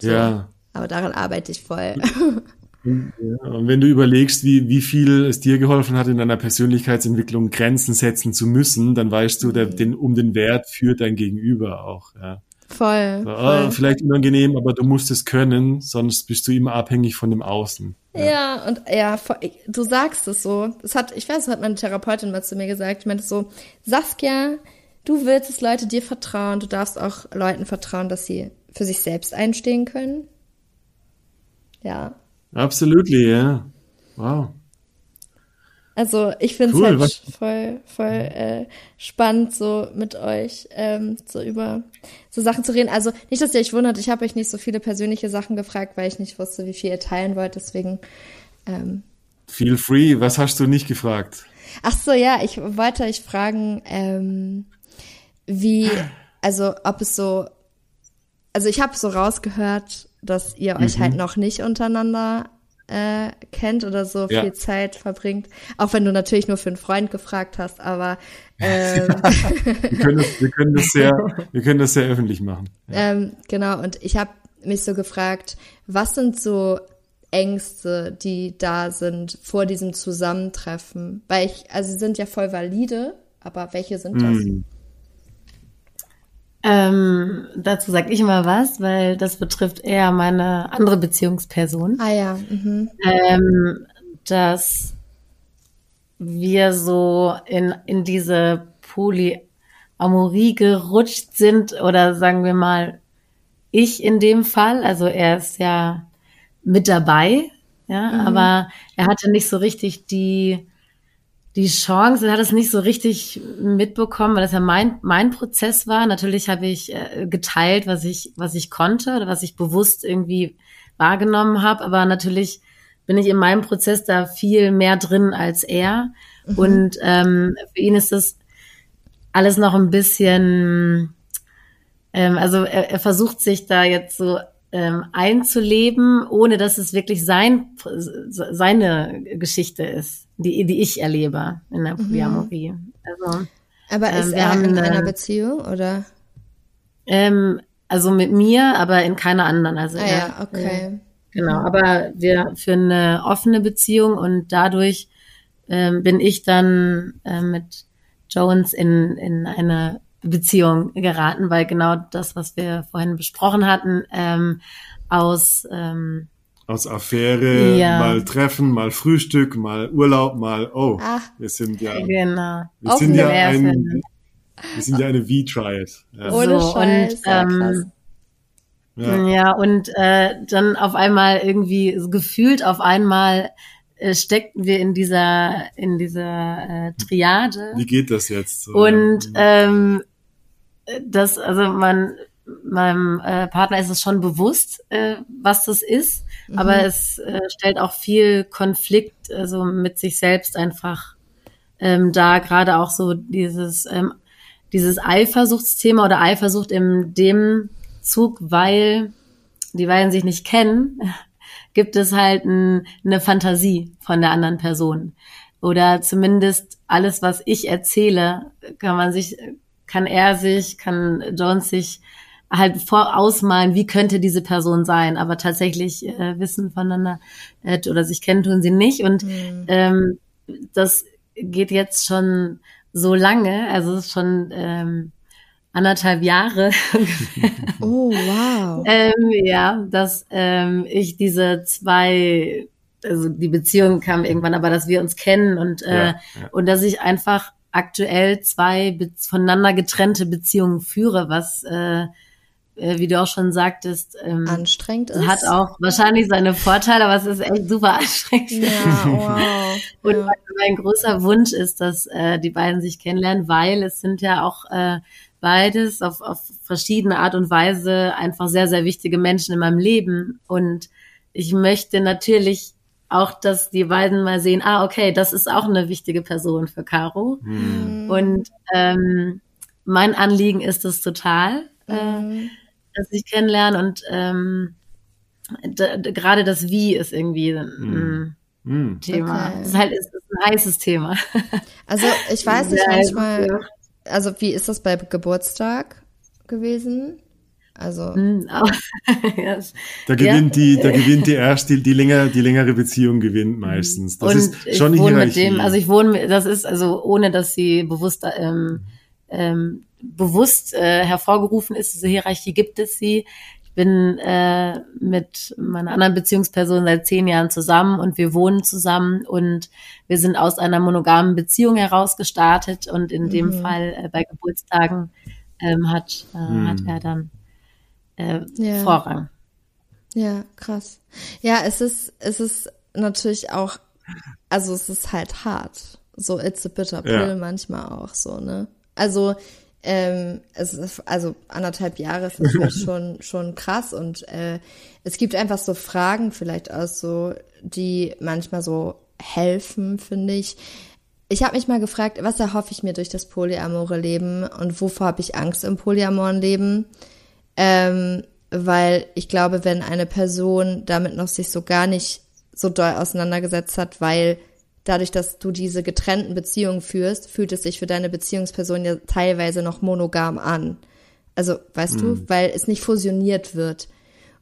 Ja. Aber daran arbeite ich voll. [LAUGHS] Ja, Und wenn du überlegst, wie, wie viel es dir geholfen hat, in deiner Persönlichkeitsentwicklung Grenzen setzen zu müssen, dann weißt du der, den, um den Wert für dein Gegenüber auch. Ja. voll. So, voll. ah, vielleicht unangenehm, aber du musst es können, sonst bist du immer abhängig von dem Außen. Ja, und ja, voll- du sagst es so. Das hat, ich weiß, das hat meine Therapeutin mal zu mir gesagt. Ich meinte so, Saskia, du willst, dass Leute dir vertrauen. Du darfst auch Leuten vertrauen, dass sie für sich selbst einstehen können. Ja. Absolutely, ja. Wow. Also ich finde es Cool, halt was- voll, voll äh, spannend, so mit euch ähm, so über so Sachen zu reden. Also nicht, dass ihr euch wundert, ich habe euch nicht so viele persönliche Sachen gefragt, weil ich nicht wusste, wie viel ihr teilen wollt. Deswegen ähm, Feel free. Was hast du nicht gefragt? Ach so, ja, ich wollte euch fragen, ähm, wie, also ob es so, also ich habe so rausgehört, dass ihr euch halt noch nicht untereinander äh, kennt oder so Ja. viel Zeit verbringt. Auch wenn du natürlich nur für einen Freund gefragt hast, aber [LAUGHS] ähm, Wir können das, wir können das sehr, wir können das sehr öffentlich machen. Ähm, genau, und ich habe mich so gefragt, was sind so Ängste, die da sind vor diesem Zusammentreffen? Weil ich, also sie sind ja voll valide, aber welche sind das? Hm. Ähm, dazu sage ich mal was, weil das betrifft eher meine andere Beziehungsperson. Ah ja, mhm. ähm, dass wir so in, in diese Polyamorie gerutscht sind oder sagen wir mal, ich in dem Fall, also er ist ja mit dabei, ja, aber er hatte nicht so richtig die, die Chance, er hat es nicht so richtig mitbekommen, weil das ja mein, mein Prozess war. Natürlich habe ich äh, geteilt, was ich, was ich konnte oder was ich bewusst irgendwie wahrgenommen habe, aber natürlich bin ich in meinem Prozess da viel mehr drin als er. Mhm. Und ähm, für ihn ist das alles noch ein bisschen, ähm, also er, er versucht sich da jetzt so ähm, einzuleben, ohne dass es wirklich sein, seine Geschichte ist, die, die ich erlebe in der mhm. Polyamorie. Mhm. Also, aber ist ähm, er in einer Beziehung oder? Ähm, also mit mir, aber in keiner anderen. Also ah, er, ja, okay. Genau, aber wir führen eine offene Beziehung und dadurch ähm, bin ich dann äh, mit Jones in, in eine Beziehung geraten, weil genau das, was wir vorhin besprochen hatten, ähm, aus ähm, aus Affäre, ja. mal Treffen, mal Frühstück, mal Urlaub, mal oh, Ach, wir sind ja genau. wir sind ja ein, wir sind ja eine V-Triad. Ja. Ohne so, Scheiß, und, ähm, ja. ja, und äh, dann auf einmal irgendwie so gefühlt auf einmal äh, steckten wir in dieser in dieser äh, Triade. Wie geht das jetzt? So? Und ähm, das also man meinem äh, Partner ist es schon bewusst, äh, was das ist, mhm. aber es äh, stellt auch viel Konflikt also mit sich selbst einfach ähm, da gerade auch so dieses ähm, dieses Eifersuchtsthema oder Eifersucht in dem Zug, weil die beiden sich nicht kennen, [LAUGHS] gibt es halt ein, eine Fantasie von der anderen Person. Oder zumindest alles, was ich erzähle, kann man sich, kann er sich, kann Jones sich halt vorausmalen, wie könnte diese Person sein, aber tatsächlich äh, wissen voneinander äh, oder sich kennen tun sie nicht. Und mhm. ähm, das geht jetzt schon so lange, also es ist schon ähm, anderthalb Jahre. [LAUGHS] oh, wow. ähm, ja, dass ähm, ich diese zwei, also die Beziehung kam irgendwann, aber dass wir uns kennen und, äh, ja, ja. und dass ich einfach aktuell zwei voneinander getrennte Beziehungen führe, was äh, äh, wie du auch schon sagtest, ähm, anstrengend ist. Hat auch wahrscheinlich seine Vorteile, aber es ist echt super [LAUGHS] anstrengend. Ja, wow. Und ja. mein großer Wunsch ist, dass äh, die beiden sich kennenlernen, weil es sind ja auch äh, beides auf, auf verschiedene Art und Weise einfach sehr, sehr wichtige Menschen in meinem Leben. Und ich möchte natürlich auch, dass die beiden mal sehen, ah, okay, das ist auch eine wichtige Person für Caro. Mhm. Und ähm, mein Anliegen ist es total, äh, mhm. Dass ich kennenlernen und ähm, gerade das Wie ist irgendwie ein mhm. Thema. Okay. Das ist halt ist, ist ein heißes Thema. [LAUGHS] Also ich weiß nicht, manchmal, also wie ist das bei Geburtstag gewesen? Also [LAUGHS] hm, da gewinnt ja. die, da gewinnt die erste, die, die länger, die längere Beziehung gewinnt meistens. Das und ist schon ich wohne mit dem, also ich wohne, das ist also ohne, dass sie bewusst ähm, ähm, bewusst äh, hervorgerufen ist, diese Hierarchie gibt es sie. Ich bin äh, mit meiner anderen Beziehungsperson seit zehn Jahren zusammen und wir wohnen zusammen und wir sind aus einer monogamen Beziehung heraus gestartet und in mhm. dem Fall äh, bei Geburtstagen ähm, hat, äh, mhm. hat er dann äh, ja. Vorrang. Ja, krass. Ja, es ist, es ist natürlich auch, also es ist halt hart. So, it's a bitter pill ja. manchmal auch so, ne? Also, ähm, ist, also anderthalb Jahre ist das [LAUGHS] halt schon, schon krass und äh, es gibt einfach so Fragen vielleicht auch so, die manchmal so helfen, finde ich. Ich habe mich mal gefragt, was erhoffe ich mir durch das polyamore Leben und wovor habe ich Angst im polyamoren Leben? Ähm, weil ich glaube, wenn eine Person damit noch sich so gar nicht so doll auseinandergesetzt hat, weil dadurch, dass du diese getrennten Beziehungen führst, fühlt es sich für deine Beziehungsperson ja teilweise noch monogam an. Also, weißt mhm. du, weil es nicht fusioniert wird.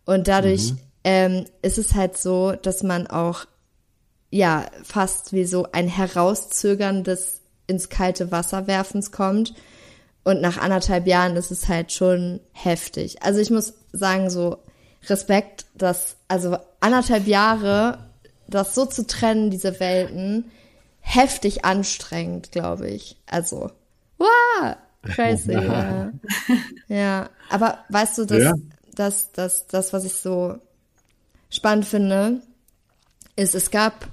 Und dadurch mhm. ähm, ist es halt so, dass man auch ja fast wie so ein Herauszögern des ins kalte Wasser werfens kommt. Und nach anderthalb Jahren ist es halt schon heftig. Also ich muss sagen, so Respekt, dass, also anderthalb Jahre das so zu trennen, diese Welten, heftig anstrengend, glaube ich. Also, wow, crazy. ja. ja, aber weißt du, dass, ja. dass, dass das, was ich so spannend finde, ist, es gab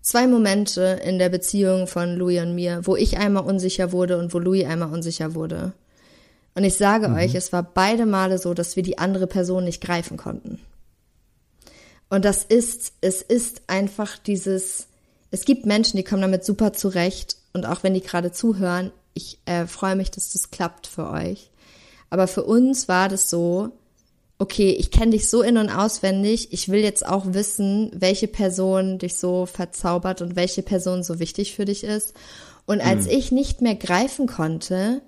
zwei Momente in der Beziehung von Louis und mir, wo ich einmal unsicher wurde und wo Louis einmal unsicher wurde. Und ich sage mhm. euch, es war beide Male so, dass wir die andere Person nicht greifen konnten. Und das ist, es ist einfach dieses, es gibt Menschen, die kommen damit super zurecht und auch wenn die gerade zuhören, ich äh, freue mich, dass das klappt für euch. Aber für uns war das so, okay, ich kenne dich so in und auswendig, ich will jetzt auch wissen, welche Person dich so verzaubert und welche Person so wichtig für dich ist. Und als mhm. ich nicht mehr greifen konnte,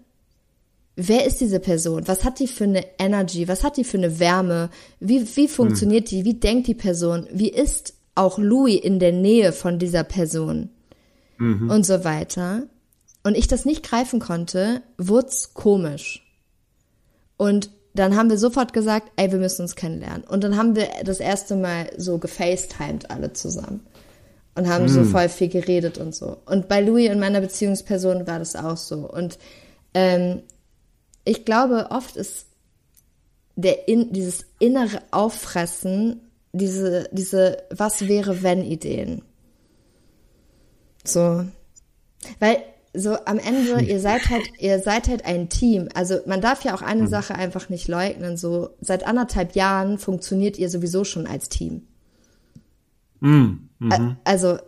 wer ist diese Person? Was hat die für eine Energy? Was hat die für eine Wärme? Wie, wie funktioniert mhm. die? Wie denkt die Person? Wie ist auch Louis in der Nähe von dieser Person? Mhm. Und so weiter. Und ich das nicht greifen konnte, wurd's komisch. Und dann haben wir sofort gesagt, ey, wir müssen uns kennenlernen. Und dann haben wir das erste Mal so gefacetimed alle zusammen. Und haben mm. so hm. voll viel geredet und so. Und bei Louis und meiner Beziehungsperson war das auch so. Und ähm, ich glaube, oft ist der in, dieses innere Auffressen, diese, diese Was wäre wenn Ideen. So. Weil so am Ende, ihr seid halt, ihr seid halt ein Team. Also man darf ja auch eine mhm. Sache einfach nicht leugnen. So seit anderthalb Jahren funktioniert ihr sowieso schon als Team. Mhm. Mhm. Also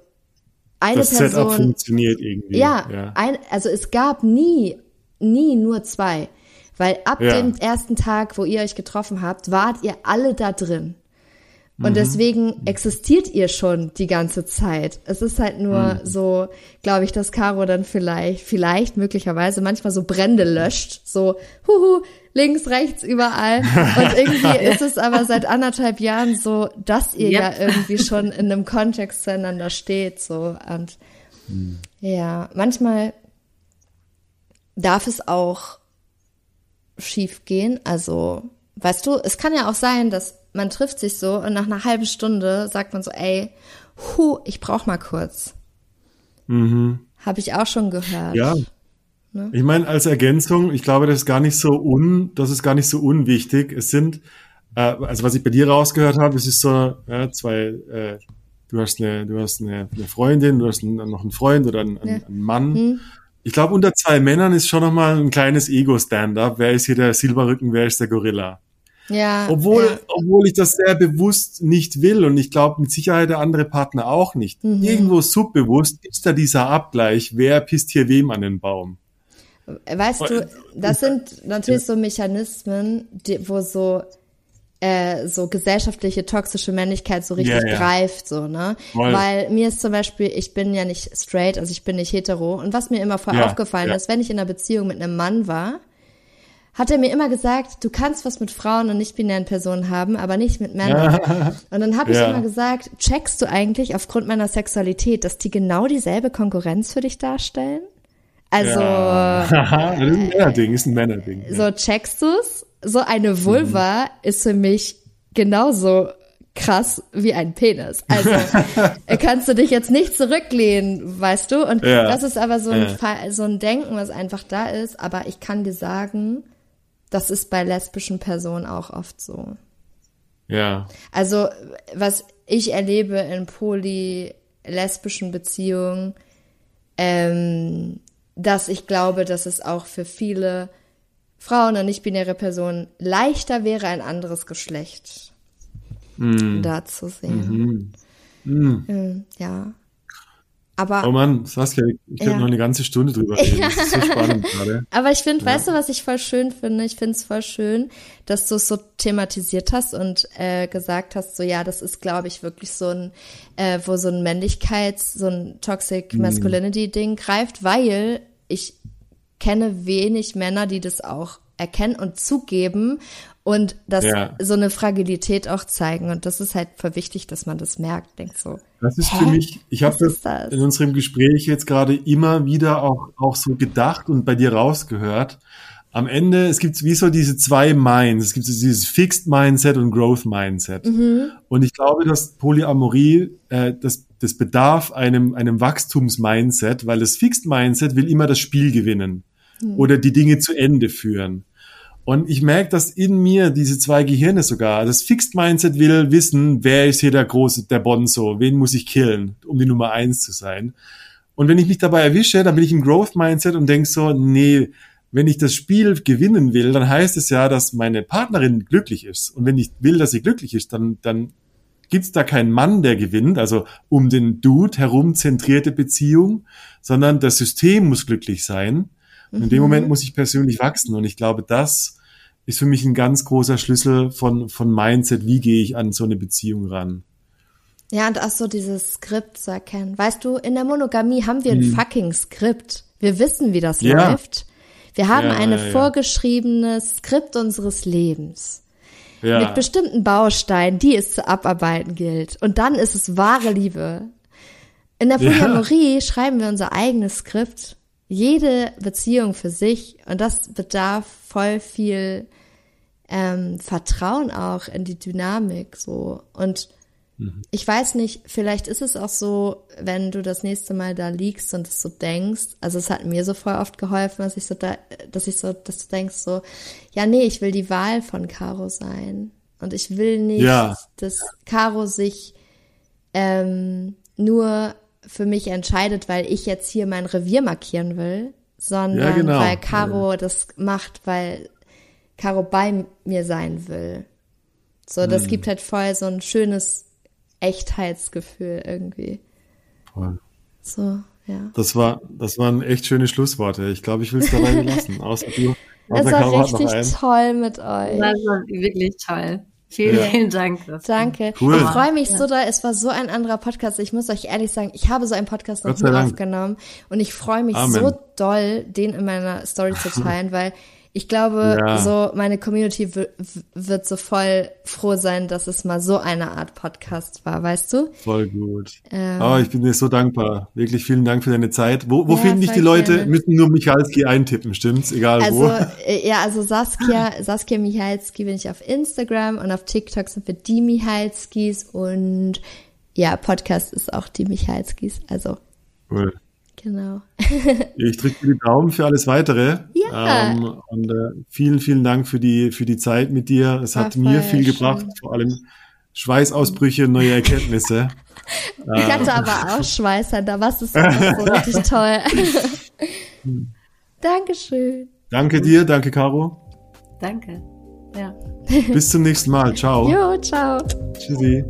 eine das Person. Setup funktioniert irgendwie. Ja, ja. Ein, also es gab nie, nie nur zwei. Weil ab ja. dem ersten Tag, wo ihr euch getroffen habt, wart ihr alle da drin. Und mhm. deswegen existiert ihr schon die ganze Zeit. Es ist halt nur mhm. so, glaube ich, dass Caro dann vielleicht, vielleicht möglicherweise manchmal so Brände löscht. So, huhu, links, rechts, überall. Und [LAUGHS] irgendwie ist es aber seit anderthalb Jahren so, dass ihr yep. ja irgendwie schon in einem Kontext zueinander steht. So. Und mhm. ja, manchmal darf es auch schief gehen. Also, weißt du, es kann ja auch sein, dass man trifft sich so und nach einer halben Stunde sagt man so, ey, hu, ich brauch mal kurz. Mhm. Habe ich auch schon gehört. Ja. Ne? Ich meine, als Ergänzung, ich glaube, das ist gar nicht so un, das ist gar nicht so unwichtig. Es sind, äh, also was ich bei dir rausgehört habe, es ist so, ja, zwei, äh, du hast eine, du hast eine, eine Freundin, du hast einen, noch einen Freund oder einen, ja. einen Mann. Mhm. Ich glaube, unter zwei Männern ist schon nochmal ein kleines Ego-Stand-up. Wer ist hier der Silberrücken, wer ist der Gorilla? Ja. Obwohl, ja. obwohl ich das sehr bewusst nicht will und ich glaube mit Sicherheit der andere Partner auch nicht. Mhm. Irgendwo subbewusst ist da dieser Abgleich, wer pisst hier wem an den Baum. Weißt du, das sind natürlich so Mechanismen, die, wo so äh, so gesellschaftliche toxische Männlichkeit so richtig ja, ja. greift, so, ne? Voll. Weil mir ist zum Beispiel, ich bin ja nicht straight, also ich bin nicht hetero. Und was mir immer vorher ja, aufgefallen ist, wenn ich in einer Beziehung mit einem Mann war, hat er mir immer gesagt, du kannst was mit Frauen und nicht-binären Personen haben, aber nicht mit Männern. Ja. Und dann habe ich ja. immer gesagt, checkst du eigentlich aufgrund meiner Sexualität, dass die genau dieselbe Konkurrenz für dich darstellen? Also. Ja. [LAUGHS] das ist ein Männerding, ist ein Männerding. So checkst du's? So eine Vulva mhm. ist für mich genauso krass wie ein Penis. Also [LAUGHS] kannst du dich jetzt nicht zurücklehnen, weißt du? Und ja. das ist aber so ein, ja. so ein Denken, was einfach da ist. Aber ich kann dir sagen, das ist bei lesbischen Personen auch oft so. Ja. Also, was ich erlebe in polylesbischen Beziehungen, ähm, dass ich glaube, dass es auch für viele Frauen und nicht-binäre Personen leichter wäre, ein anderes Geschlecht mm. da zu sehen. Mhm. Mm. Ja. Aber, oh Mann, Saskia, ich könnte ja. noch eine ganze Stunde drüber reden. Das ist so [LAUGHS] spannend gerade. Aber ich finde, ja. weißt du, was ich voll schön finde? Ich finde es voll schön, dass du es so thematisiert hast und äh, gesagt hast, so ja, das ist, glaube ich, wirklich so ein, äh, wo so ein Männlichkeits-, so ein Toxic mhm. Masculinity-Ding greift, weil ich kenne wenig Männer, die das auch erkennen und zugeben und das ja. so eine Fragilität auch zeigen. Und das ist halt voll wichtig, dass man das merkt, denkt so. Das ist Hä? für mich, ich habe das, das, in unserem Gespräch jetzt gerade immer wieder auch, auch so gedacht und bei dir rausgehört. Am Ende, es gibt wie so diese zwei Minds. Es gibt so dieses Fixed Mindset und Growth Mindset. Mhm. Und ich glaube, dass Polyamorie, äh, das, das bedarf einem, einem Wachstums-Mindset, weil das Fixed Mindset will immer das Spiel gewinnen mhm. oder die Dinge zu Ende führen. Und ich merke, dass in mir diese zwei Gehirne sogar, das Fixed Mindset will wissen, wer ist hier der große, der Bonzo, wen muss ich killen, um die Nummer eins zu sein. Und wenn ich mich dabei erwische, dann bin ich im Growth Mindset und denk so, nee, wenn ich das Spiel gewinnen will, dann heißt es ja, dass meine Partnerin glücklich ist. Und wenn ich will, dass sie glücklich ist, dann, dann gibt's da keinen Mann, der gewinnt, also um den Dude herum zentrierte Beziehung, sondern das System muss glücklich sein. In dem Moment muss ich persönlich wachsen. Und ich glaube, das ist für mich ein ganz großer Schlüssel von, von Mindset. Wie gehe ich an so eine Beziehung ran? Ja, und auch so dieses Skript zu erkennen. Weißt du, in der Monogamie haben wir ein fucking Skript. Wir wissen, wie das Ja. läuft. Wir haben Ja, ein ja, vorgeschriebenes Skript unseres Lebens. Ja, Mit bestimmten Bausteinen, die es zu abarbeiten gilt. Und dann ist es wahre Liebe. In der. Polyamorie schreiben wir unser eigenes Skript. Jede Beziehung für sich. Und das bedarf voll viel ähm, Vertrauen auch in die Dynamik so. Und ich weiß nicht, vielleicht ist es auch so, wenn du das nächste Mal da liegst und es so denkst, also es hat mir so voll oft geholfen, dass ich so da, dass ich so, dass du denkst so, ja nee, ich will die Wahl von Caro sein. Und ich will nicht, Ja. dass Caro sich ähm, nur für mich entscheidet, weil ich jetzt hier mein Revier markieren will, sondern Ja, genau. weil Caro das macht, weil Caro bei mir sein will. So, das gibt halt voll so ein schönes Echtheitsgefühl irgendwie. voll. So, ja. Das war, das waren echt schöne Schlussworte. Ich glaube, ich will es dabei [LAUGHS] belassen. Außer du. Es war richtig toll mit euch. Das war wirklich toll. Vielen, Ja. vielen Dank. dafür. Danke. Cool. Ich freue mich so doll. Es war so ein anderer Podcast. Ich muss euch ehrlich sagen, ich habe so einen Podcast noch nie aufgenommen. Und ich freue mich Amen. so doll, den in meiner Story zu teilen, weil ich glaube, Ja. so meine Community wird so voll froh sein, dass es mal so eine Art Podcast war, weißt du? Voll gut. Ähm. oh, ich bin dir so dankbar. Wirklich vielen Dank für deine Zeit. Wo, wo Ja, finden dich die Leute? gerne. Müssen nur Michalski eintippen, stimmt's? Egal Also, wo. [LAUGHS] äh, ja, also Saskia, Saskia Michalski bin ich auf Instagram und auf TikTok sind wir die Michalskis und ja, Podcast ist auch die Michalskis. Also, Cool. Genau. Ich drücke dir die Daumen für alles weitere. Ja. Ähm, und äh, vielen, vielen Dank für die, für die Zeit mit dir. Es War hat mir viel schön. gebracht, vor allem Schweißausbrüche, neue Erkenntnisse. [LAUGHS] Ich hatte aber auch Schweißer, da war es einfach so richtig [LAUGHS] toll. Dankeschön. Danke dir, danke Caro. Danke. Ja. Bis zum nächsten Mal. Ciao. Jo, ciao. Tschüssi.